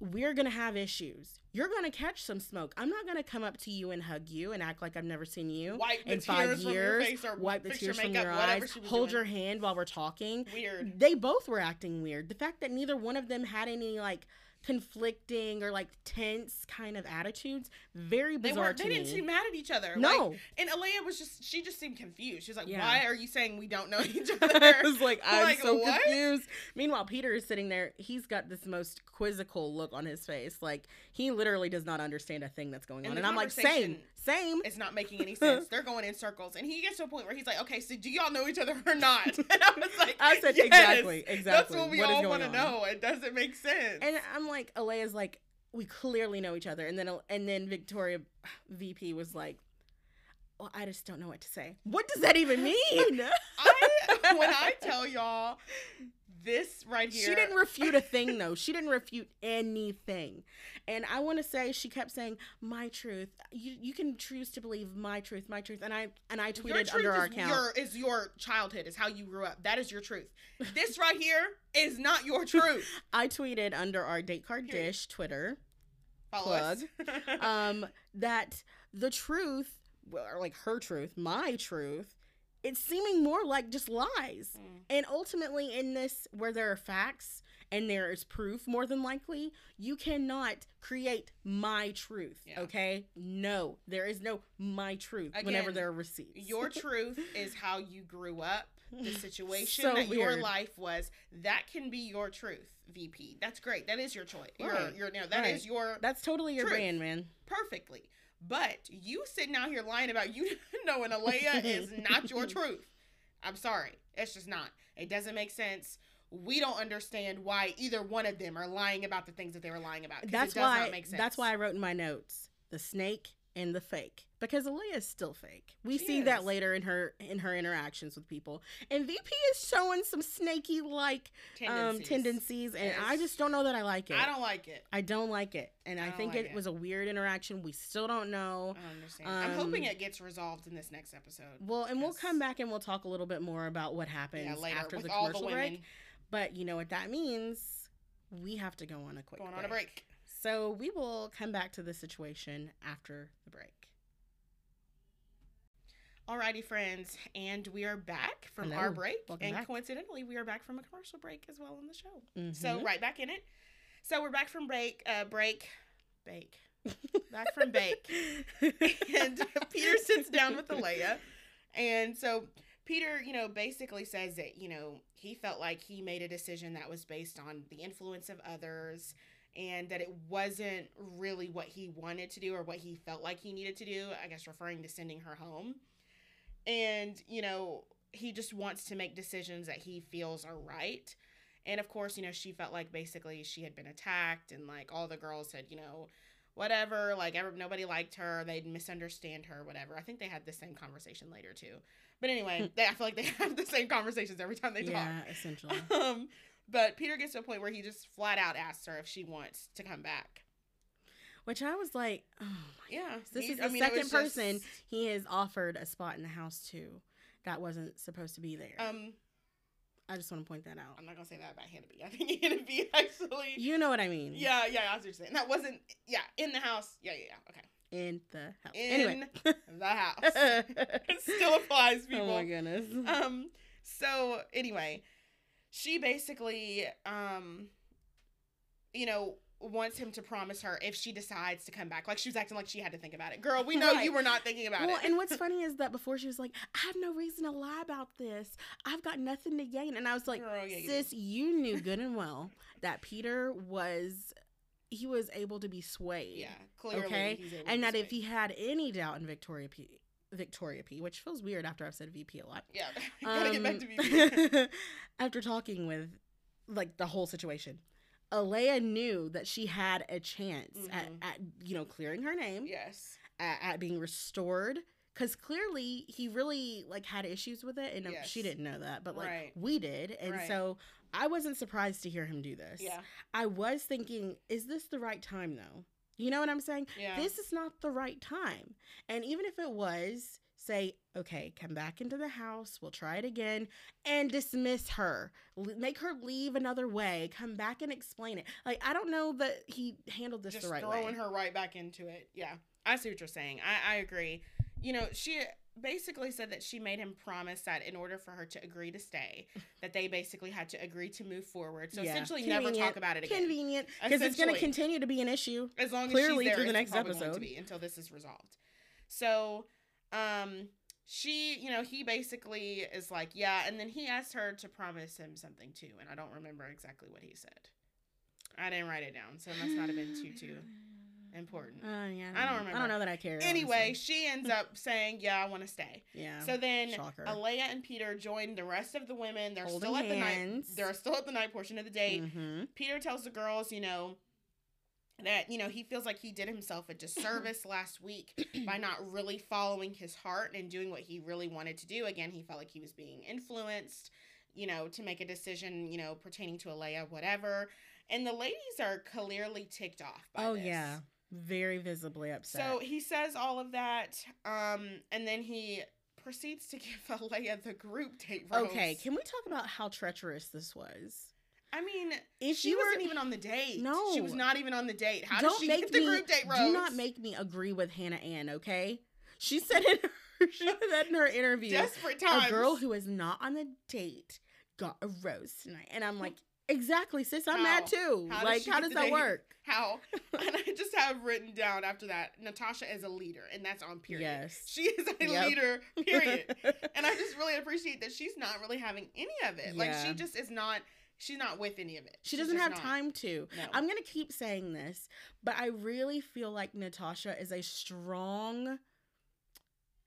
we're gonna have issues. You're gonna catch some smoke. I'm not gonna come up to you and hug you and act like I've never seen you. wipe the in five tears from your years, face or wipe the fix tears your from makeup, your whatever eyes, she was hold doing. your hand while we're talking. Weird. They both were acting weird. The fact that neither one of them had any like conflicting or like tense kind of attitudes, very They bizarre They me. didn't seem mad at each other. no, Like, and Alayah was just. She just seemed confused. She was like, Yeah. "Why are you saying we don't know each other?" I other?" was like, I'm Like, so what? confused. Meanwhile, Peter is sitting there. He's got this most quizzical look on his face. Like he literally does not understand a thing that's going And on. And I'm like, same, same. it's not making any sense. They're going in circles, and he gets to a point where he's like, "Okay, so do y'all know each other or not?" And I was like, I said "Yes, exactly, exactly. That's what we What all want to know. It doesn't make sense." And I'm like, Alayah's like, we clearly know each other. And then and then Victoria VP was like, well, I just don't know what to say. What does that even mean? I, when I tell y'all this right here, She didn't refute a thing though. She didn't refute anything. And I want to say she kept saying my truth. You you can choose to believe my truth, my truth. And I and I tweeted under our account. Your, is your childhood, is how you grew up. That is your truth. This right here is not your truth. I tweeted under our date card Period. dish Twitter Follow us. um that the truth well, or like her truth, my truth, it's seeming more like just lies. Mm. And ultimately, in this, where there are facts and there is proof, more than likely, you cannot create my truth. Yeah. Okay? No, there is no my truth whenever Again, there are receipts. Your truth is how you grew up, the situation So that your life was. That can be your truth, VP. That's great. That is your choice. Your, Right. your, no, that is Right. your That's totally your Truth. brand, man. perfectly. But you sitting out here lying about you knowing Alayah is not your truth. I'm sorry. It's just not. It doesn't make sense. We don't understand why either one of them are lying about the things that they were lying about. That's why. not make sense. That's why I wrote in my notes the snake and the fake because Alayah is still fake. We She see that later in her in her interactions with people, and VP is showing some snaky like um tendencies, and I just don't know that I like it. I don't like it. I don't like it, and I, I think like it, it. was a weird interaction. We still don't know. I don't understand. I'm hoping Um, it gets resolved in this next episode. Well, and we'll come back and we'll talk a little bit more about what happens Yeah, after the all the commercial break. But you know what that means? We have to go on a quick going on a break. So we will come back to the situation after the break. Alrighty, friends, and we are back from Hello. our break, Welcome and back. coincidentally, we are back from a commercial break as well on the show. So Mhm. right back in it. So we're back from break, uh, break, bake, back from bake, and Peter sits down with Alayah, and so Peter, you know, basically says that you know he felt like he made a decision that was based on the influence of others. And that it wasn't really what he wanted to do or what he felt like he needed to do. I guess referring to sending her home and you know he just wants to make decisions that he feels are right and of course you know she felt like basically she had been attacked and like all the girls had you know whatever like ever, nobody liked her they'd misunderstand her whatever i think they had the same conversation later too but anyway they, i feel like they have the same conversations every time they talk yeah, essentially. um, But Peter gets to a point where he just flat out asks her if she wants to come back. Which I was like, oh my Yeah, This he- is I the mean, second person just, he has offered a spot in the house to that wasn't supposed to be there. um, I just want to point that out. I'm not gonna say that about Hannah B. I think Hannah B. actually. You know what I mean? Yeah, yeah, I was just saying that wasn't. Yeah, in the house. Yeah, yeah, yeah. Okay, In the house. In anyway. the house. it still applies, people. oh my goodness. um so anyway she basically um you know wants him to promise her if she decides to come back like she was acting like she had to think about it girl we know Right. you were not thinking about well, it and what's funny is that before she was like, I have no reason to lie about this. I've got nothing to gain. And I was like, Girl, yeah, you sis, you knew good and well that Peter was he was able to be swayed. yeah clearly Okay, And that if he had any doubt in Victoria P Victoria P, which feels weird after I've said VP a lot. yeah gotta get back to me after talking with like the whole situation, Alayah knew that she had a chance at, Mhm. at you know clearing her name, yes at, at being restored. Because clearly he really like had issues with it, and um, she didn't know that, but like Right. we did, and Right. so I wasn't surprised to hear him do this. yeah I was thinking, is this the right time though? You know what I'm saying? yeah This is not the right time. And even if it was, say, okay, come back into the house, we'll try it again, and dismiss her. L- make her leave another way, come back and explain it. Like, I don't know that he handled this just the right throwing way. Throwing her right back into it yeah i see what you're saying i i agree you know she basically said that she made him promise that in order for her to agree to stay that they basically had to agree to move forward so Yeah. essentially never talk about it again Convenient. Because it's going to continue to be an issue. as long as Clearly she's there, through the next going to episode. be until this is resolved. So, um, she, you know, he basically is like, yeah, and then he asked her to promise him something too, and I don't remember exactly what he said. I didn't write it down, so it must not have been too too important. Uh, yeah, I don't. I remember. don't know that I care. Anyway, honestly. she ends up saying, "Yeah, I want to stay." yeah. So then Shocker. Alayah and Peter join the rest of the women. They're Holding still at the night. They're still at the night portion of the date. Mhm. Peter tells the girls, you know, that, you know, he feels like he did himself a disservice last week by not really following his heart and doing what he really wanted to do. Again, he felt like he was being influenced, you know, to make a decision, you know, pertaining to Alayah, whatever. And the ladies are clearly ticked off by Oh, this. yeah. Very visibly upset. So he says all of that, um, and then he proceeds to give Alayah the group date rose. okay, can we talk about how treacherous this was? I mean, If she were wasn't even on the date. No. she was not even on the date. How don't does she make get the me, group date rose? Do not make me agree with Hannah Ann, okay? She said in her, she said in her interview. desperate times. A girl who is not on the date got a rose tonight. And I'm like, exactly, sis, I'm mad too. How like, she how does that date? work? how, and I just have written down after that. Natasha is a leader, and that's on period. Yes. she is a Yep. leader. Period. and I just really appreciate that she's not really having any of it. Like she just is not. She's not with any of it. She She's doesn't have not. time to. No. I'm going to keep saying this, but I really feel like Natasha is a strong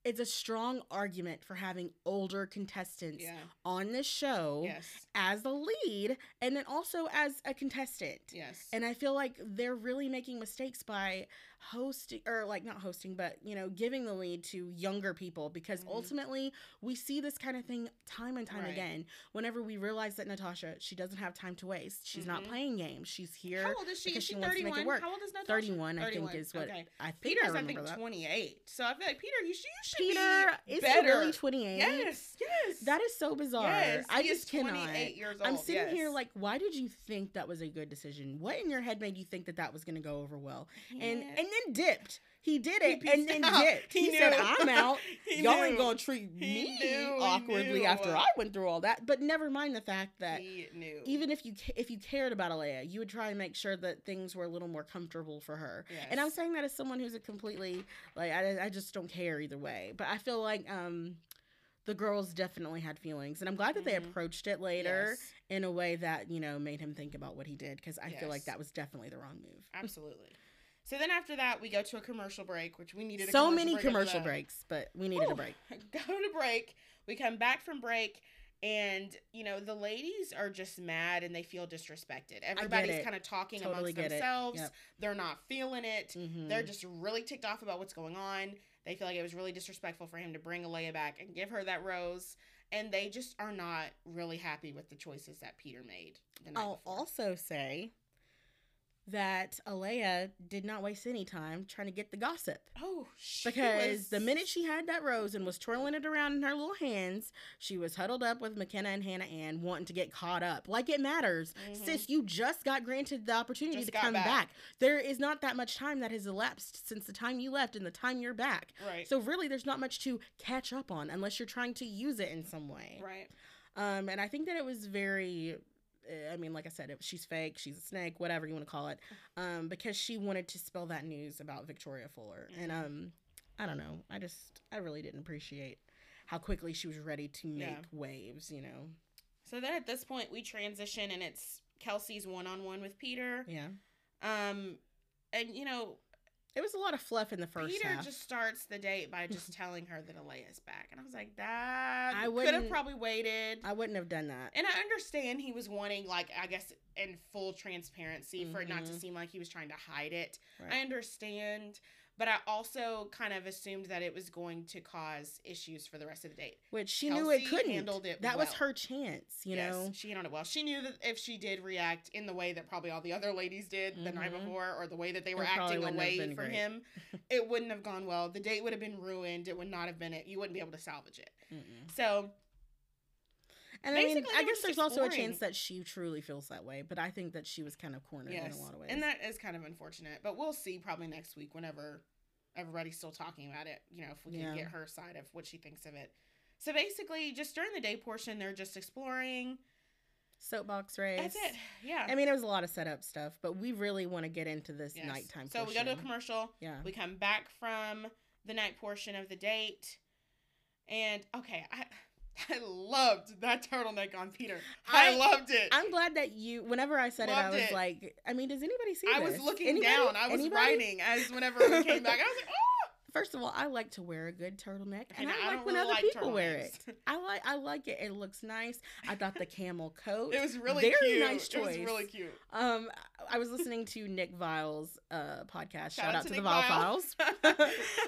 it's a strong argument for having older contestants Yeah. on this show Yes. as the lead and then also as a contestant. Yes. And I feel like they're really making mistakes by hosting or like not hosting, but you know, giving the lead to younger people because Mhm. ultimately we see this kind of thing time and time Right. again. Whenever we realize that Natasha, she doesn't have time to waste. She's not Mhm. playing games. She's here. How old is she? because Is she she wants to make it 31? work. How old is Natasha? 31, I think is what Okay. I think Peter's, I I, think, that. 28. So I feel like Peter, you should, you should Peter be is better. he really 28? Yes. Yes. That is so bizarre. Yes, I just cannot. 28 years old. I'm sitting here like, why did you think that was a good decision? What in your head made you think that that was going to go over well? And and then dipped. He did He it and then out. dipped. He, He said, "I'm out. Y'all ain't gonna treat He me knew, awkwardly after I went through all that." But never mind the fact that even if you if you cared about Alayah, you would try and make sure that things were a little more comfortable for her. And I'm saying that as someone who's a completely like I, I just don't care either way. But I feel like um the girls definitely had feelings, and I'm glad that they Mhm. approached it later Yes, in a way that you know made him think about what he did because I feel like that was definitely the wrong move. absolutely. So then after that, we go to a commercial break, which we needed. A So many break commercial breaks, but we needed a break. Go to break. We come back from break. And you know the ladies are just mad and they feel disrespected. Everybody's kind of talking Totally amongst themselves. Yep. They're not feeling it. Mhm. They're just really ticked off about what's going on. They feel like it was really disrespectful for him to bring Alayah back and give her that rose. and they just are not really happy with the choices that Peter made. I'll before. also say that Alayah did not waste any time trying to get the gossip. oh, she Because was- the minute she had that rose and was twirling it around in her little hands, she was huddled up with Mykenna and Hannah Ann wanting to get caught up. Like it matters. Mhm. Sis, you just got granted the opportunity Just to come back. back. There is not that much time that has elapsed since the time you left and the time you're back. right, So really there's not much to catch up on unless you're trying to use it in some way. right, Um, and I think that it was very. I mean, like I said, it, she's fake. She's a snake, whatever you want to call it, um, because she wanted to spell that news about Victoria Fuller. And Mhm. um, I don't know. I just, I really didn't appreciate how quickly she was ready to make Yeah. waves. You know? So then at this point we transition and it's Kelsey's one on one with Peter. Yeah. Um, and you know It was a lot of fluff in the first Peter half. just starts the date by just telling her that Alayah's back, and I was like, that I could have probably waited. I wouldn't have done that. And I understand he was wanting, like, I guess, in full transparency for it not to Mhm. seem like he was trying to hide it. Right. I understand, but I also kind of assumed that it was going to cause issues for the rest of the date. Which she knew it couldn't. handled it that was her chance. You Yes, know. she handled it well. She knew that if she did react in the way that probably all the other ladies did the night Mhm. before, or the way that they were acting away from great. him, it wouldn't have gone well. The date would have been ruined. It would not have been it. You wouldn't be able to salvage it. Mm-mm. So And I mean, I guess there's also a chance that she truly feels that way, but I think that she was kind of cornered yes, in a lot of ways. and that is kind of unfortunate. But we'll see probably next week whenever everybody's still talking about it. You know, if we can get her side of what she thinks of it. So basically, just during the day portion, they're just exploring. soapbox race. That's it. Yeah. I mean, it was a lot of setup stuff, but we really want to get into this Yes. nighttime. So we go to a commercial. Yeah. We come back from the night portion of the date, and okay, I I loved that turtleneck on Peter. I, I- loved it. I'm glad that you. Whenever I said it, I was it. like, I mean, does anybody see I was looking Anybody? down. I was Anybody? writing as whenever we came back. I was like, oh. First of all, I like to wear a good turtleneck, and And I, I like when really other like people wear it. I like. I like it. It looks nice. I thought the camel coat. It was really Very cute. nice It was choice. really cute. Um, I was listening to Nick Viall's uh podcast. Shout, out, to, the Nick Viall. Files.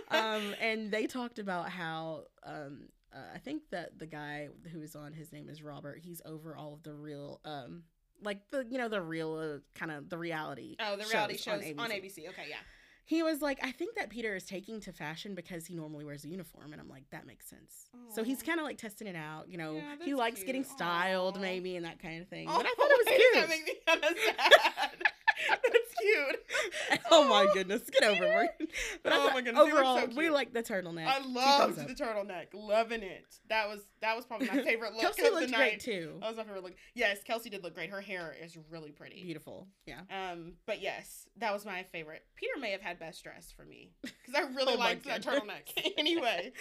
um, and they talked about how um, uh, I think that the guy who's on his name is Robert. He's over all of the real um, like the you know the real uh, kind of the reality. oh, the reality shows, shows on, ABC. Okay, yeah. He was like, I think that Peter is taking to fashion because he normally wears a uniform, and I'm like, that makes sense. So he's kind of like testing it out. You know, Yeah, he likes getting styled Aw. maybe and that kind of thing. Oh, but I thought it was cute. That make me kind of sad. Cute. oh my goodness, get over it. But Oh thought my goodness, overall, so we like the turtleneck. I loved the turtleneck. Loving it. That was that was probably my favorite look Kelsey of the night. great too. That was my favorite look. Yes, Kelsey did look great. Her hair is really pretty. Beautiful. Yeah. Um, but yes, that was my favorite. Peter may have had best dress for me because I really Oh liked that turtleneck. anyway,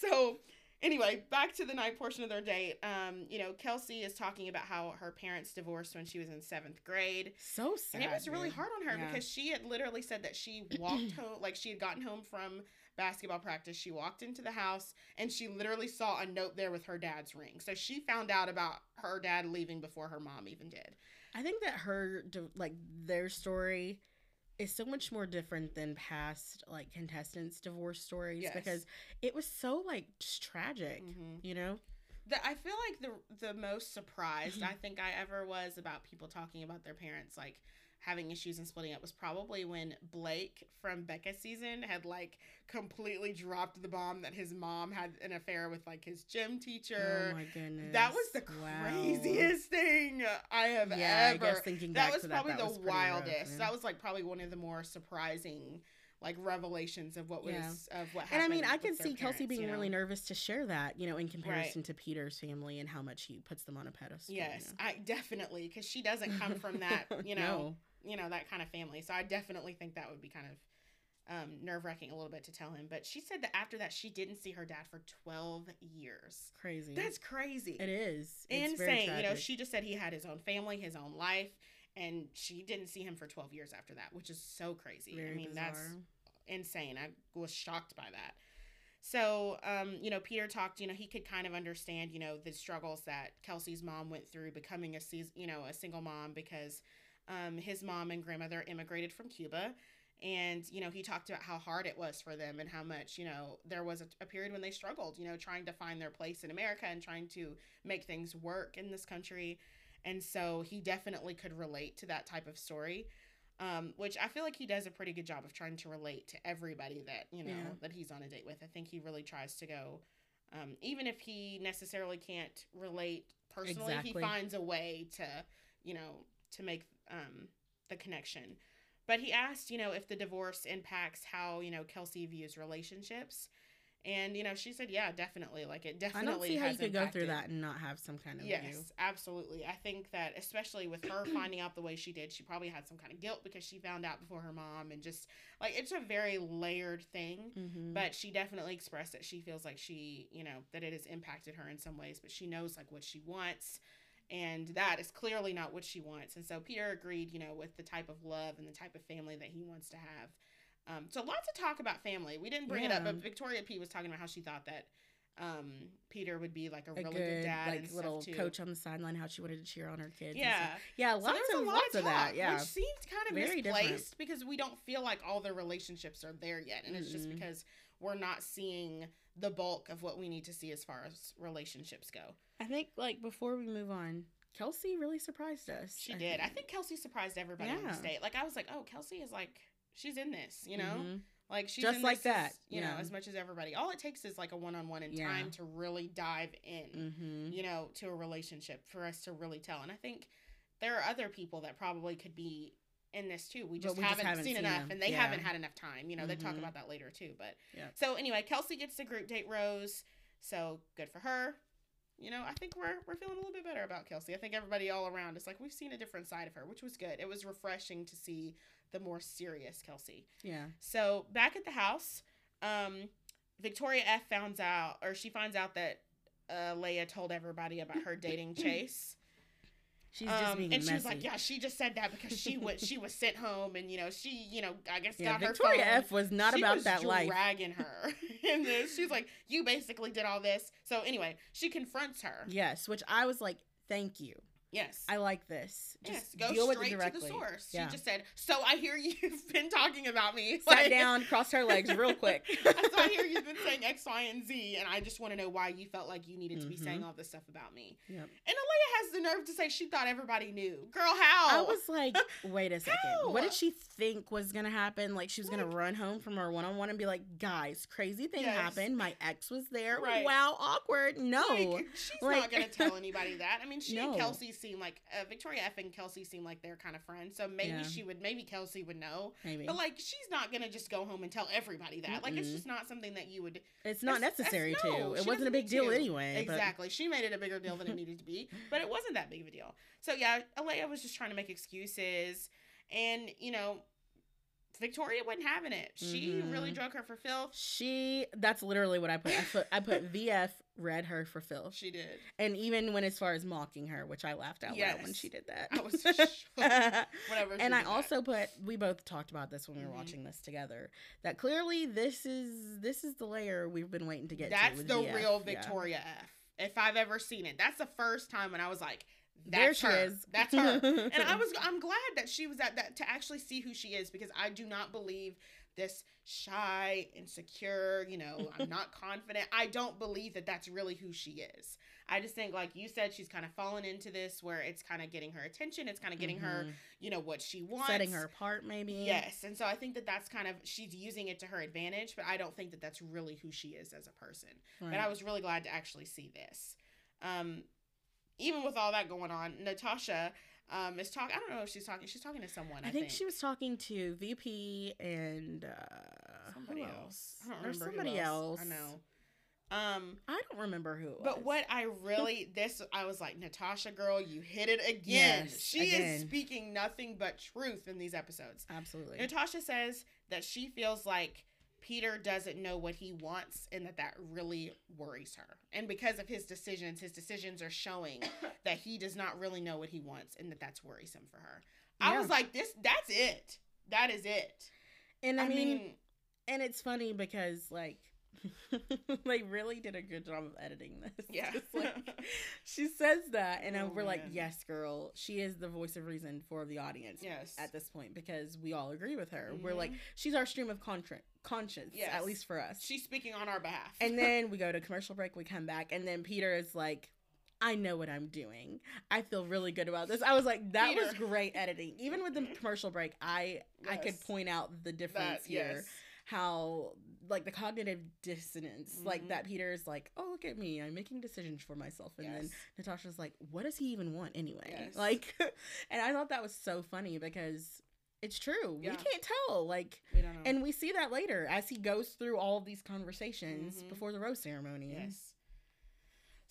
so anyway, back to the night portion of their date. Um, you know, Kelsey is talking about how her parents divorced when she was in seventh grade. So sad. And it was really dude. hard on her Yeah. because she had literally said that she walked home, like she had gotten home from basketball practice. She walked into the house and she literally saw a note there with her dad's ring. So she found out about her dad leaving before her mom even did. I think that her like their story is so much more different than past like contestants' divorce stories Yes. because it was so like just tragic. Mhm. You know. The, I feel like the the most surprised I think I ever was about people talking about their parents like having issues and splitting up was probably when Blake from Becca season had like completely dropped the bomb that his mom had an affair with like his gym teacher. oh my goodness. That was the Wow. craziest thing I have Yeah, ever. I guess thinking that back was to probably that, that the was pretty rough, wildest. that was like probably one of the more surprising like revelations of what was Yeah. of what And. I mean, I can see Kelsey being you know? really nervous to share that, you know, in comparison to Peter's family and how much he puts them on a pedestal. you Yes, know. I definitely because she doesn't come from that, you know, No. You know that kind of family. So I definitely think that would be kind of um, nerve wracking a little bit to tell him. But she said that after that she didn't see her dad for twelve years. crazy. That's crazy. it is It's insane. You know, she just said he had his own family, his own life, and she didn't see him for twelve years after that, which is so crazy. very I mean, bizarre. that's insane. I was shocked by that. So, um, you know, Peter talked. You know, he could kind of understand, you know, the struggles that Kelsey's mom went through becoming a you know, a single mom because um, his mom and grandmother immigrated from Cuba, and you know he talked about how hard it was for them and how much you know there was a, a, period when they struggled you know trying to find their place in america and trying to make things work in this country. And so he definitely could relate to that type of story um, which i feel like he does a pretty good job of trying to relate to everybody that you know Yeah. that he's on a date with. I think he really tries to go um, even if he necessarily can't relate personally he finds a way to you know to make um, the connection but he asked, you know, if the divorce impacts how, you know, Kelsey views relationships. And, you know, she said, yeah, definitely. Like, it definitely I don't see how you has could go through that and not have some kind of Yes, view. absolutely. I think that, especially with her finding out the way she did, she probably had some kind of guilt because she found out before her mom. And just, like, it's a very layered thing. Mm-hmm. But she definitely expressed that she feels like she, you know, that it has impacted her in some ways, but she knows, like, what she wants. And that is clearly not what she wants. And so Peter agreed, you know, with the type of love and the type of family that he wants to have. Um, so lots of talk about family. We didn't bring it up, but Victoria P was talking about how she thought that um, Peter would be like a, a really good, good, dad like and little too. coach on the sideline, how she wanted to cheer on her kids. Yeah. yeah, So lots was of a lot lots of that. Yeah, which seems kind of Very misplaced different. because we don't feel like all the relationships are there yet, and it's just because we're not seeing the bulk of what we need to see as far as relationships go. I think like before we move on, Kelsey really surprised us. She did. I think Kelsey surprised everybody on the state. Like I was like, oh, Kelsey is like she's in this, you know. Mhm. Like she's Just in like as- that, you know, as much as everybody. All it takes is like a one on one and Yeah. time to really dive in, Mhm. you know, to a relationship for us to really tell. And I think there are other people that probably could be in this too. We just, we haven't, haven't seen, seen enough, them. and they Yeah. haven't had enough time. You know, they talk Mhm. about that later too. But Yeah. so anyway, Kelsey gets the group date rose, so good for her. You know, I think we're we're feeling a little bit better about Kelsey. I think everybody all around is like we've seen a different side of her, which was good. It was refreshing to see the more serious Kelsey. Yeah. So back at the house, um, Victoria F finds out, or she finds out that uh, Leia told everybody about her dating Chase. She's just Um, being and she was like, "Yeah, she just said that because she was she was sent home, and you know she you know I guess Yeah, got her phone. F was not She about was that life. dragging her, and then she's like, "You basically did all this." So anyway, she confronts her. Yes, which I was like, thank you. Yes. I like this. Yes, Just go deal with straight it to the source. Yeah. She just said, "So I hear you've been talking about me." Sat Like- down, crossed her legs real quick. so I hear you've been saying X, Y, and Z, and I just want to know why you felt like you needed to be saying mm-hmm. all this stuff about me. Yep. And Alayah has the nerve to say she thought everybody knew. Girl, how? I was like, wait a second. What did she think was gonna happen? Like she was gonna Like- run home from her one on one and be like, guys, crazy thing Yes. happened. My ex was there. Right. Wow, awkward. No. Like, she's not gonna tell anybody that. I mean, she and Kelsey seem like uh, Victoria F and Kelsey seem like they're kind of friends. So maybe Yeah. she would, maybe Kelsey would know. Maybe. But like, she's not gonna just go home and tell everybody that. Like, it's just not something that you would. it's not that's- that's- necessary no, to. It wasn't a big deal to. anyway. but- Exactly. She made it a bigger deal than it needed to be, but it wasn't that big of a deal. So yeah, Alayah was just trying to make excuses, and you know, Victoria wasn't having it. She really Mhm. drug her for filth. She that's literally what I put. I put I put VF read her for filth. She did. And even when as far as mocking her, which I laughed out loud when she did that. I was. Whatever. and I did that. also put we both talked about this when we were Mhm. watching this together. That clearly this is this is the layer we've been waiting to get to. That's with the VF. real Yeah. Victoria F. If I've ever seen it, that's the first time when I was like, There "That's she her. is. That's her." and I was, I'm glad that she was at that to actually see who she is because I do not believe this shy, insecure. You know, I'm not confident. I don't believe that that's really who she is. I just think, like you said, she's kind of fallen into this where it's kind of getting her attention. It's kind of getting her, Mhm. you know, what she wants, setting her apart maybe. Yes, and so I think that that's kind of she's using it to her advantage, but I don't think that that's really who she is as a person. Right. But I was really glad to actually see this. Um, even with all that going on, Natasha um, is talking. I don't know if she's talking. She's talking to someone. I, I think she was talking to VP and uh, somebody else. I don't Or somebody else. I know. Um, I don't remember who. It but was. what I really this I was like, Natasha, girl, you hit it again. Yes, she is speaking nothing but truth in these episodes. Absolutely. Natasha says that she feels like Peter doesn't know what he wants and that that really worries her. And because of his decisions, his decisions are showing that he does not really know what he wants and that that's worrisome for her. I was like, this, that's it. That is it. and I, I, mean, mean, and it's funny because like they really did a good job of editing this. Yeah. Like, she says that, and Oh, we're like, yes, girl, she is the voice of reason for the audience yes. at this point because we all agree with her. We're like, Mhm. she's our stream of contra- conscience, Yes. at least for us. She's speaking on our behalf. and then we go to commercial break, we come back, and then Peter is like, I know what I'm doing. I feel really good about this. I was like, that was great editing. Even with the commercial break, I I could point out the difference that, here yes. how like the cognitive dissonance like Mhm. that peter is like oh look at me i'm making decisions for myself and then Yes. natasha's like what does he even want anyway Yes. like and i thought that was so funny because it's true Yeah. we can't tell like we and we see that later as he goes through all of these conversations Mhm. before the rose ceremony Yes.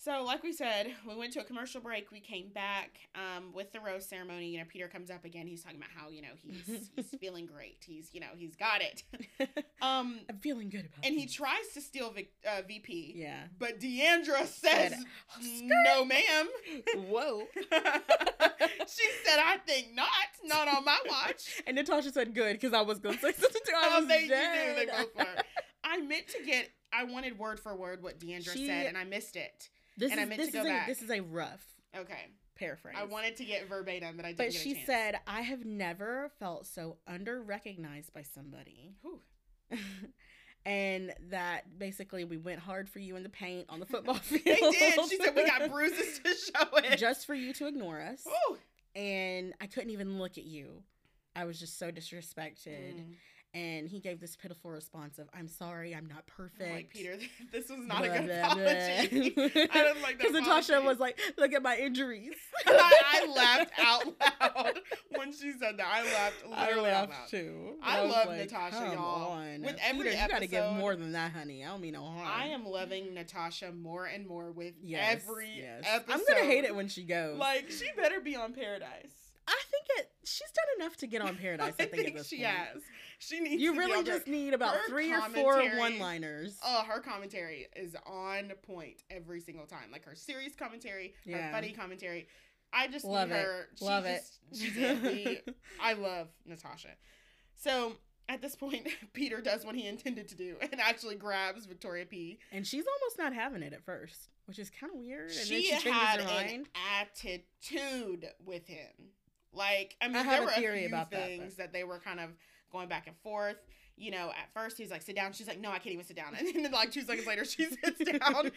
So, like we said, we went to a commercial break. We came back um, with the rose ceremony. You know, Peter comes up again. He's talking about how you know he's he's feeling great. He's you know he's got it. Um, i'm feeling good about it. and he tries to steal Vic, uh, VP. yeah But Deandra says, Said, "No, ma'am." whoa she said, "I think not. Not on my watch." and natasha said good because i was gonna say something too i Oh, was they, you do. dead. They both were. I meant to get. I wanted word for word what Deandra She- said, and I missed it. This And I is meant this to is go a back. this is a rough Okay. paraphrase I wanted to get verbatim, but I didn't. But get she said, I have never felt so under recognized by somebody. And that basically we went hard for you in the paint on the football field. They did. She said we got bruises to show it. Just for you to ignore us. Whew. And I couldn't even look at you. I was just so disrespected. Mm. And he gave this pitiful response of, I'm sorry, I'm not I'm perfect. like Peter, this was not a good blah, apology. blah. I didn't like that. Because Natasha was like, look at my injuries. I, I laughed out loud when she said that. I laughed I literally out laughed loud. too. I was love Natasha, come y'all. on. With every Peter, you gotta give more than that, honey. I don't mean no harm. I am loving Natasha more and more with Yes, every yes. episode. I'm gonna hate it when she goes. Like she better be on Paradise. I think it. She's done enough to get on Paradise. I, think, at this she point. has. She needs. You really just Par- need about three or four one-liners. Oh, her commentary is on point every single time. Like her serious commentary, her funny commentary. I just Love need it. her. She Love it. just, She's it. We- I love Natasha. So at this point, Peter does what he intended to do and actually grabs Victoria P. and she's almost not having it at first, which is kind of weird. And then She, she had her an attitude with him. Like I mean, I there were a few about things that, they were kind of going back and forth. You know, at first he's like, "Sit down." She's like, "No, I can't even sit down." And then like two seconds later, she sits down.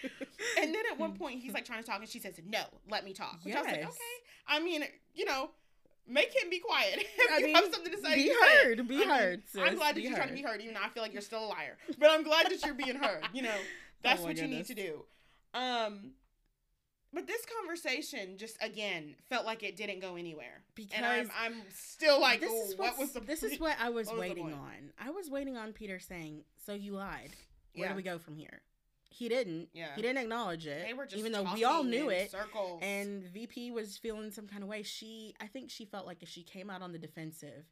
And then at one point, he's like trying to talk, and she says, "No, let me talk." Which I was like, "Okay." I mean, you know, make him be quiet. if I you mean, have something to say, be you say it. heard. Be I mean, heard. I'm glad that you're trying to be heard. heard, even though I feel like you're still a liar. But I'm glad that you're being heard. You know, that's Oh what you need to do. Um, but this conversation just again felt like it didn't go anywhere, Because and I'm I'm still like, this oh, is what was the this is what I was what waiting point? on. I was waiting on Peter saying, "So you lied. Where Yeah. do we go from here?" He didn't. Yeah. He didn't acknowledge it. They were just even though we all knew it. Circles And VP was feeling some kind of way. She, I think she felt like if she came out on the defensive,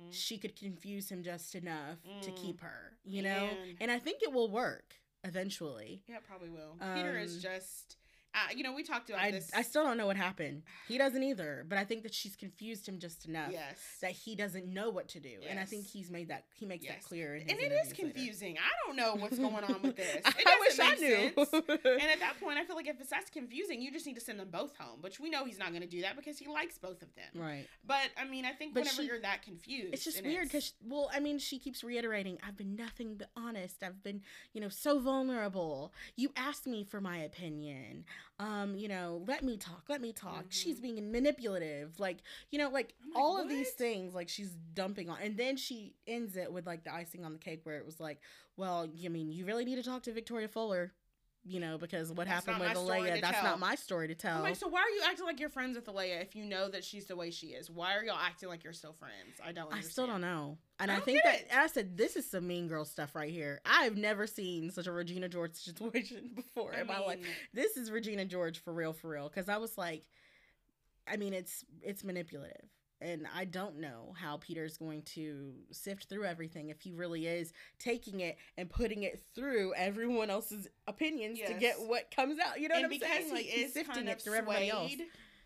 Mm. she could confuse him just enough to Mm. keep her, you know? Man. And I think it will work eventually. yeah, it probably will. Peter is Um, just, uh, you know, we talked about I, this. I still don't know what happened. He doesn't either, but I think that she's confused him just enough yes, that he doesn't know what to do. And I think he's made that, he makes Yes. that clear. And it is interviews later. confusing. I don't know what's going on with this. I wish I knew. And at that point, I feel like if it's that's confusing, you just need to send them both home. Which we know he's not going to do that because he likes both of them. right. But I mean, I think But whenever she- you're that confused, It's just weird because, well, I mean, she keeps reiterating, I've been nothing but honest. I've been, you know, so vulnerable. You asked me for my opinion. Um, you know, let me talk, let me talk. She's Mhm. being manipulative. Like, you know, like, all of these things, like she's dumping on. And then she ends it with like the icing on the cake where it was like, well, I mean, you really need to talk to Victoria Fuller. You know, because what That's happened with Alayah, that's tell. not my story to tell. I'm like, so why are you acting like you're friends with Alayah if you know that she's the way she is? Why are y'all acting like you're still friends? I don't. I still don't know. And I I, think that and I said this is some mean girl stuff right here. I've never seen such a Regina George situation before I in my life. This is Regina George for real, for real. Because I was like, I mean, it's it's manipulative, and I don't know how Peter's going to sift through everything if he really is taking it and putting it through everyone else's opinions to get what comes out. You know and what I'm because saying? Like he is sifting kind it of through everybody else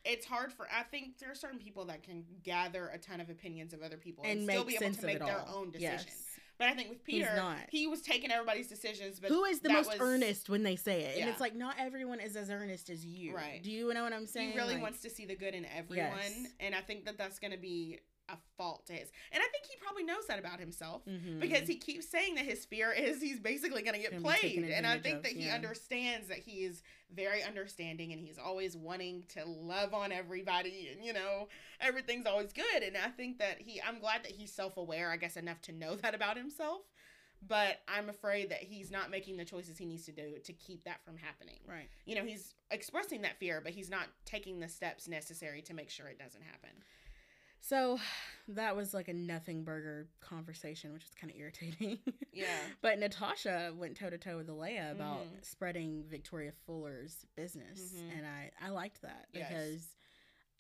it's hard for. I think there are certain people that can gather a ton of opinions of other people and, and still be able to make their all. own decision. Yes. But I think with Peter, he was taking everybody's decisions. But Who is the most was- earnest when they say it? And it's like not everyone is as earnest as you. Right. Do you know what I'm saying? He really Like, wants to see the good in everyone, Yes. and I think that that's going to be a fault is. And I think he probably knows that about himself. mhm. Because he keeps saying that his fear is he's basically going to get Gonna be taken played. And I think of, that he yeah. understands that he is very understanding and he's always wanting to love on everybody and, you know, everything's always good. And I think that he, I'm glad that he's self aware, I guess, enough to know that about himself. But I'm afraid that he's not making the choices he needs to do to keep that from happening. right. You know, he's expressing that fear, but he's not taking the steps necessary to make sure it doesn't happen. So that was like a nothing burger conversation, which was kind of irritating. Yeah. But Natasha went toe to toe with Alayah about Mhm. spreading Victoria Fuller's business, Mhm. and I I liked that Yes. because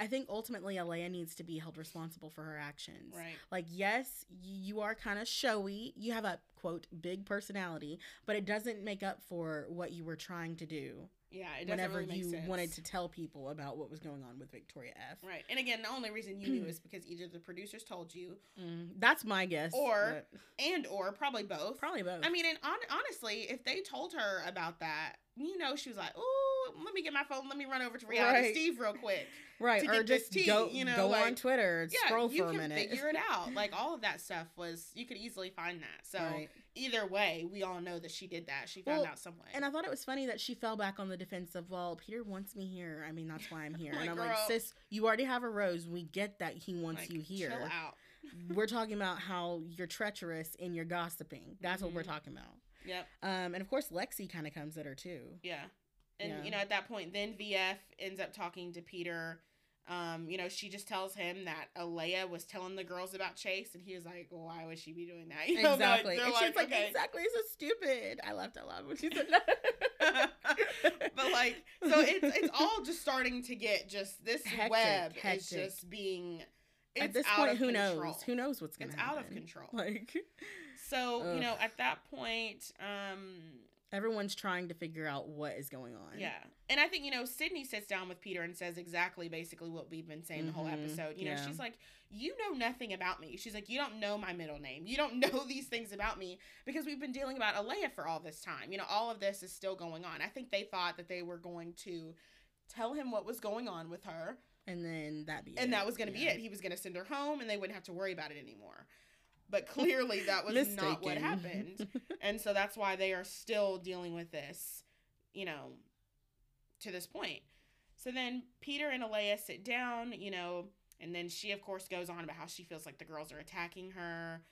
I think ultimately Alayah needs to be held responsible for her actions. Right. Like, yes, you are kind of showy. You have a quote big personality, but it doesn't make up for what you were trying to do Yeah. It whenever really you sense. wanted to tell people about what was going on with Victoria F. Right. And again, the only reason you knew is because either the producers told you Mm, that's my guess. Or- but and or probably both. probably both. I mean, and on, honestly, if they told her about that, you know, she was like, "Oh, let me get my phone. Let me run over to Reality Right. Steve real quick." right, to or just tea, go you know, go on Twitter, and Yeah, scroll you for a minute. figure it out. Like all of that stuff was, you could easily find that. So Right. either way, we all know that she did that. She found Well, out some way. And I thought it was funny that she fell back on the defense of, well, Peter wants me here. I mean, that's why I'm here. Like, and I'm like, sis, you already have a rose. We get that he wants Like, you here. Chill out. We're talking about how you're treacherous and you're gossiping. That's what we're Mhm. talking about. Yep. Um, and of course, Lexi kind of comes at her too. Yeah. And Yeah. you know, at that point, then VF ends up talking to Peter. Um, you know, she just tells him that Alayah was telling the girls about Chase, and he was like, well, "Why would she be doing that?" You know, like- exactly. and she's like, okay. exactly. It's so stupid. I laughed out loud when she said that. but like, so it's it's all just starting to get just this Hectic, web is just being. It's at this point, who control. knows? Who knows what's gonna It's happen? out of control. Like So you know, at that point, um, everyone's trying to figure out what is going on. Yeah. And I think, you know, Sydney sits down with Peter and says exactly basically what we've been saying the whole Mhm, episode. You know, she's like, You know nothing about me. She's like, You don't know my middle name. You don't know these things about me because we've been dealing about Alayah for all this time. You know, all of this is still going on. I think they thought that they were going to tell him what was going on with her And then that be and it. that was going to be it. He was going to send her home and they wouldn't have to worry about it anymore. But clearly that was not what happened. And so that's why they are still dealing with this, you know, to this point. So then Peter and Alayah sit down, you know, and then she, of course, goes on about how she feels like the girls are attacking her.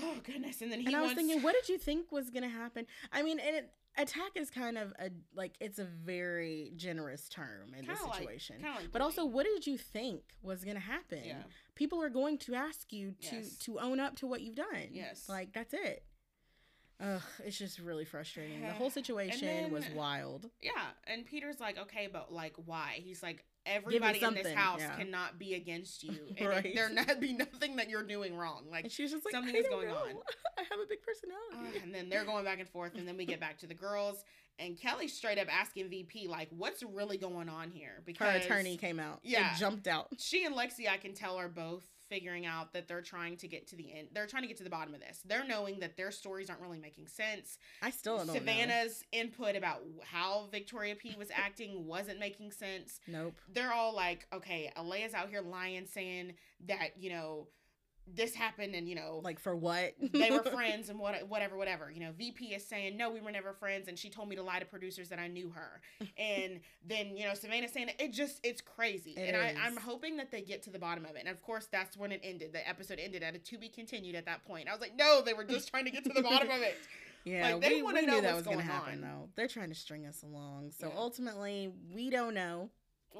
Oh, goodness. And then he and I was wants- thinking, what did you think was gonna happen? I mean, and it, attack is kind of a like it's a very generous term in this Kinda like- situation. kinda like but also, what did you think was gonna happen? Yeah. People are going to ask you to Yes. to own up to what you've done. Yes. like that's it. Ugh, it's just really frustrating. The whole situation was wild. Yeah, and Peter's like, okay, but like, why? He's like, everybody in this house yeah. cannot be against you, and Right. there not be nothing that you're doing wrong. Like, And she was just like, something is going on. I have a big personality. uh, and then they're going back and forth, and then we get back to the girls, and Kelly straight up asking VP like, what's really going on here? Because her attorney came out. Yeah. It jumped out. she and Lexi, I can tell, are both figuring out that they're trying to get to the end. They're trying to get to the bottom of this. They're knowing that their stories aren't really making sense. I still don't know. Savannah's input about how Victoria P was acting wasn't making sense. Nope. They're all like, okay, Alayah's out here lying, saying that you know this happened, and you know Like for what? they were friends and what whatever whatever. You know, VP is saying no, we were never friends, and she told me to lie to producers that I knew her. And then you know Savannah saying it just it's crazy, It and I. I'm hoping that they get to the bottom of it. And of course, that's when it ended. The episode ended at a to be continued at that point. I was like, no, they were just trying to get to the bottom of it. Yeah, Like, they we, we know knew that was gonna happen on. though. They're trying to string us along. So Yeah. ultimately, we don't know.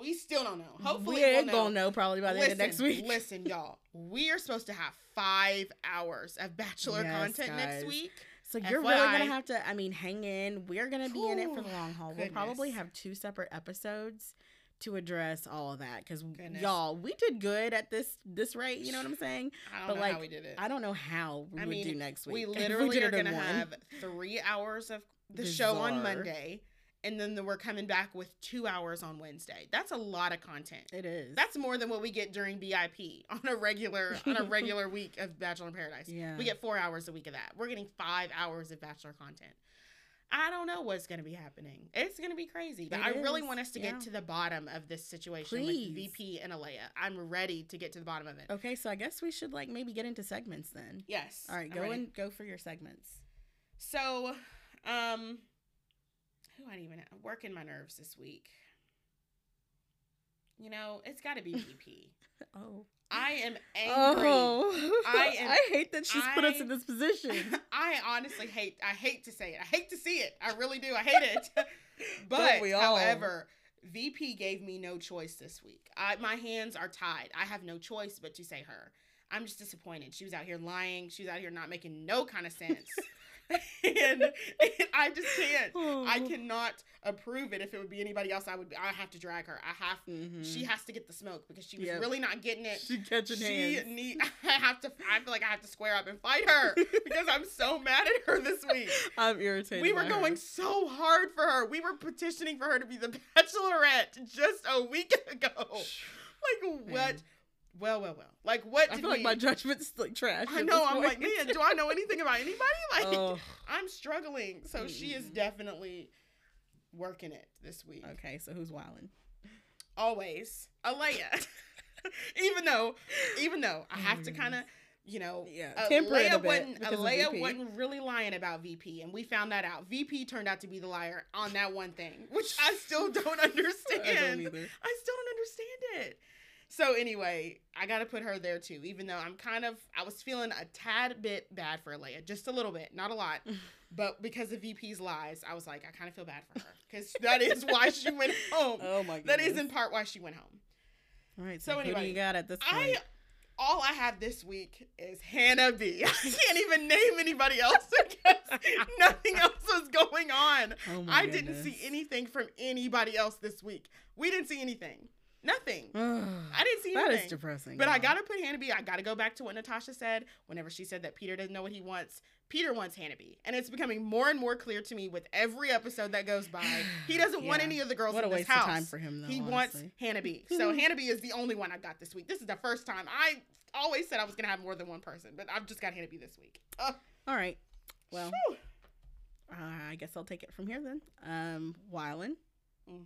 We still don't know. Hopefully, we ain't we'll know. gonna know probably by the end of next week. Listen, y'all, we are supposed to have five hours of Bachelor Yes, content next week. So you're really gonna have to. I mean, hang in. We're gonna be in it for the long haul. We'll probably have two separate episodes to address all of that because y'all, we did good at this this rate. You know what I'm saying? I don't But, know like, how we did it. I don't know how we I would mean, do next week. we literally did are gonna one. have three hours of the show on Monday, and then the, we're coming back with two hours on Wednesday. That's a lot of content. It is. That's more than what we get during BIP on a regular on a regular week of Bachelor in Paradise. Yeah. We get four hours a week of that. We're getting five hours of Bachelor content. I don't know what's going to be happening. It's going to be crazy. But It I really want us to yeah. get to the bottom of this situation Please. with VP and Alayah. I'm ready to get to the bottom of it. okay, so I guess we should like maybe get into segments then. Yes. All right, go and go for your segments. So, um, who I even working my nerves this week. You know, it's got to be VP. Oh. I am angry. Oh, I am- I hate that she's put us in this position. I honestly hate. I hate to say it. I hate to see it. I really do. I hate it. but however, VP gave me no choice this week. I, my hands are tied. I have no choice but to say her. I'm just disappointed. She was out here lying. She was out here not making no kind of sense. and, and I just can't. I Oh. cannot approve it. If it would be anybody else, I would. Be, I have to drag her. I have. Mhm. She has to get the smoke because she was Yep. really not getting it she catching she hands. need I have to I feel like I have to square up and fight her because I'm so mad at her this week. I'm irritated. We were going her. so hard for her. We were petitioning for her to be the bachelorette just a week ago. Like what? Man. Well, well, well. Like what I feel we like my judgment's like trash. I know. I'm like, man, do I know anything about anybody? Like oh, I'm struggling. So she is definitely working it this week. okay. So who's wilding? Always. Alayah. even though even though I have to Mm. kind of you know, Yeah, uh, temper it a wasn't because wasn't really lying about VP, and we found that out. VP turned out to be the liar on that one thing, which I still don't understand. I don't either. I still don't understand it. So anyway, I got to put her there too, even though I'm kind of I was feeling a tad bit bad for Leia, just a little bit, not a lot, but because of VP's lies, I was like, I kind of feel bad for her because that is why she went home. Oh my god. that is in part why she went home. All right. so So, anyway, you got at this I all I have this week is Hannah B. I can't even name anybody else because nothing else was going on. oh my I didn't see anything from anybody else this week. We didn't see anything. Nothing. I didn't see that anything. is depressing. But I gotta put Hannah I gotta go back to what Natasha said whenever she said that Peter doesn't know what he wants. Peter wants Hannah And it's becoming more and more clear to me with every episode that goes by. He doesn't want any of the girls What in this waste house. of time for him, though. he wants honestly. Hannah B. So Hannah is the only one I got this week. This is the first time. I always said I was gonna have more than one person, but I've just got Hannah this week. Uh, All right. Well, uh, I guess I'll take it from here then. Um, Wylan. Mm.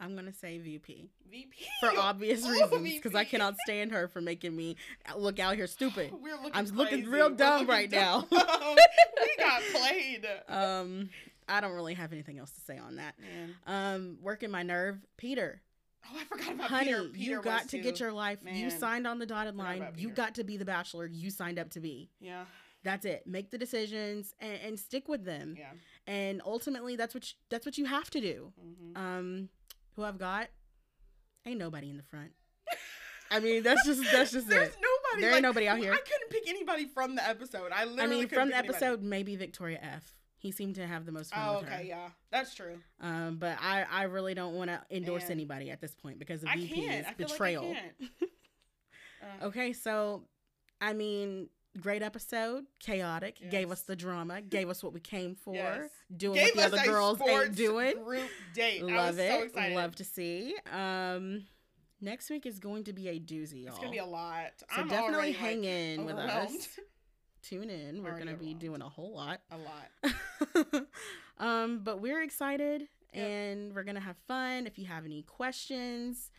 I'm gonna say VP VP for obvious Oh, reasons because I cannot stand her for making me look out here stupid. We're looking I'm looking real dumb looking right now. we got played. Um, I don't really have anything else to say on that. Man. Um, working my nerve, Peter. Oh, I forgot about Honey, Peter. Peter you got to get your life. You signed on the dotted line. You got to be the bachelor you signed up to be. Yeah, That's it. Make the decisions and, and stick with them. yeah. And ultimately, that's what you, that's what you have to do. hmm Um, who I've got? Ain't nobody in the front. I mean, that's just that's just There's it. nobody. There like, ain't nobody out here. I couldn't pick anybody from the episode. I literally I mean, from the pick anybody. episode, maybe Victoria F. He seemed to have the most fun Oh, with her. okay, yeah, that's true. Um, but I, I really don't want to endorse anybody at this point because of the I can't. I feel betrayal. Like I can't. Uh, Okay, so I mean, great episode, chaotic, gave us the drama, gave us what we came for, Yes. doing Gave what the other girls ain't doing. Group date. I was Love so it. excited. Love to see. Um, next week is going to be a doozy, y'all. It's gonna be a lot. so I'm definitely already, hang like, in with us. Tune in. We're Already gonna be doing a whole lot. A lot. um, but we're excited Yep. and we're gonna have fun. If you have any questions,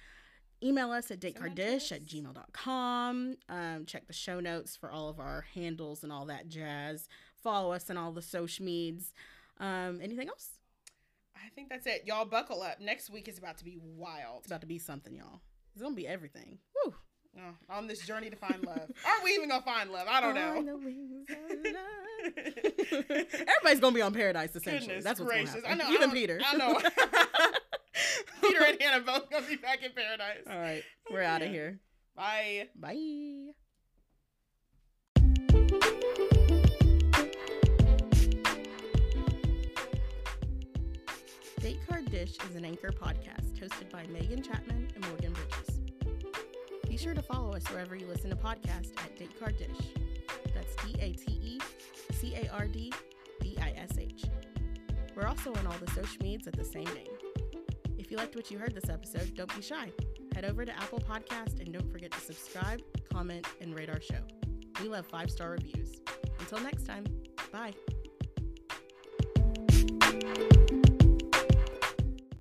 email us at datecarddish at gmail.com. Um, check the show notes for all of our handles and all that jazz. Follow us on all the social medias. Um, anything else? I think that's it. Y'all buckle up. Next week is about to be wild. It's about to be something, y'all. It's gonna be everything. Woo! Oh, on this journey to find love. Are we even gonna find love? I don't On know. the wings of love. Everybody's gonna be on Paradise essentially. Goodness That's what's gracious. gonna happen. I know. Even I Peter. I know. Peter and Hannah both gonna be back in paradise. All right, we're out of here. Bye. Bye. Date Card Dish is an anchor podcast hosted by Meagan Chapman and Morgan Bridges. Be sure to follow us wherever you listen to podcasts at Date Card Dish. That's D A T E C A R D D I S H. We're also on all the social medias at the same name. If you liked what you heard this episode, don't be shy. Head over to Apple Podcast and don't forget to subscribe, comment, and rate our show. We love five star reviews. Until next time, bye.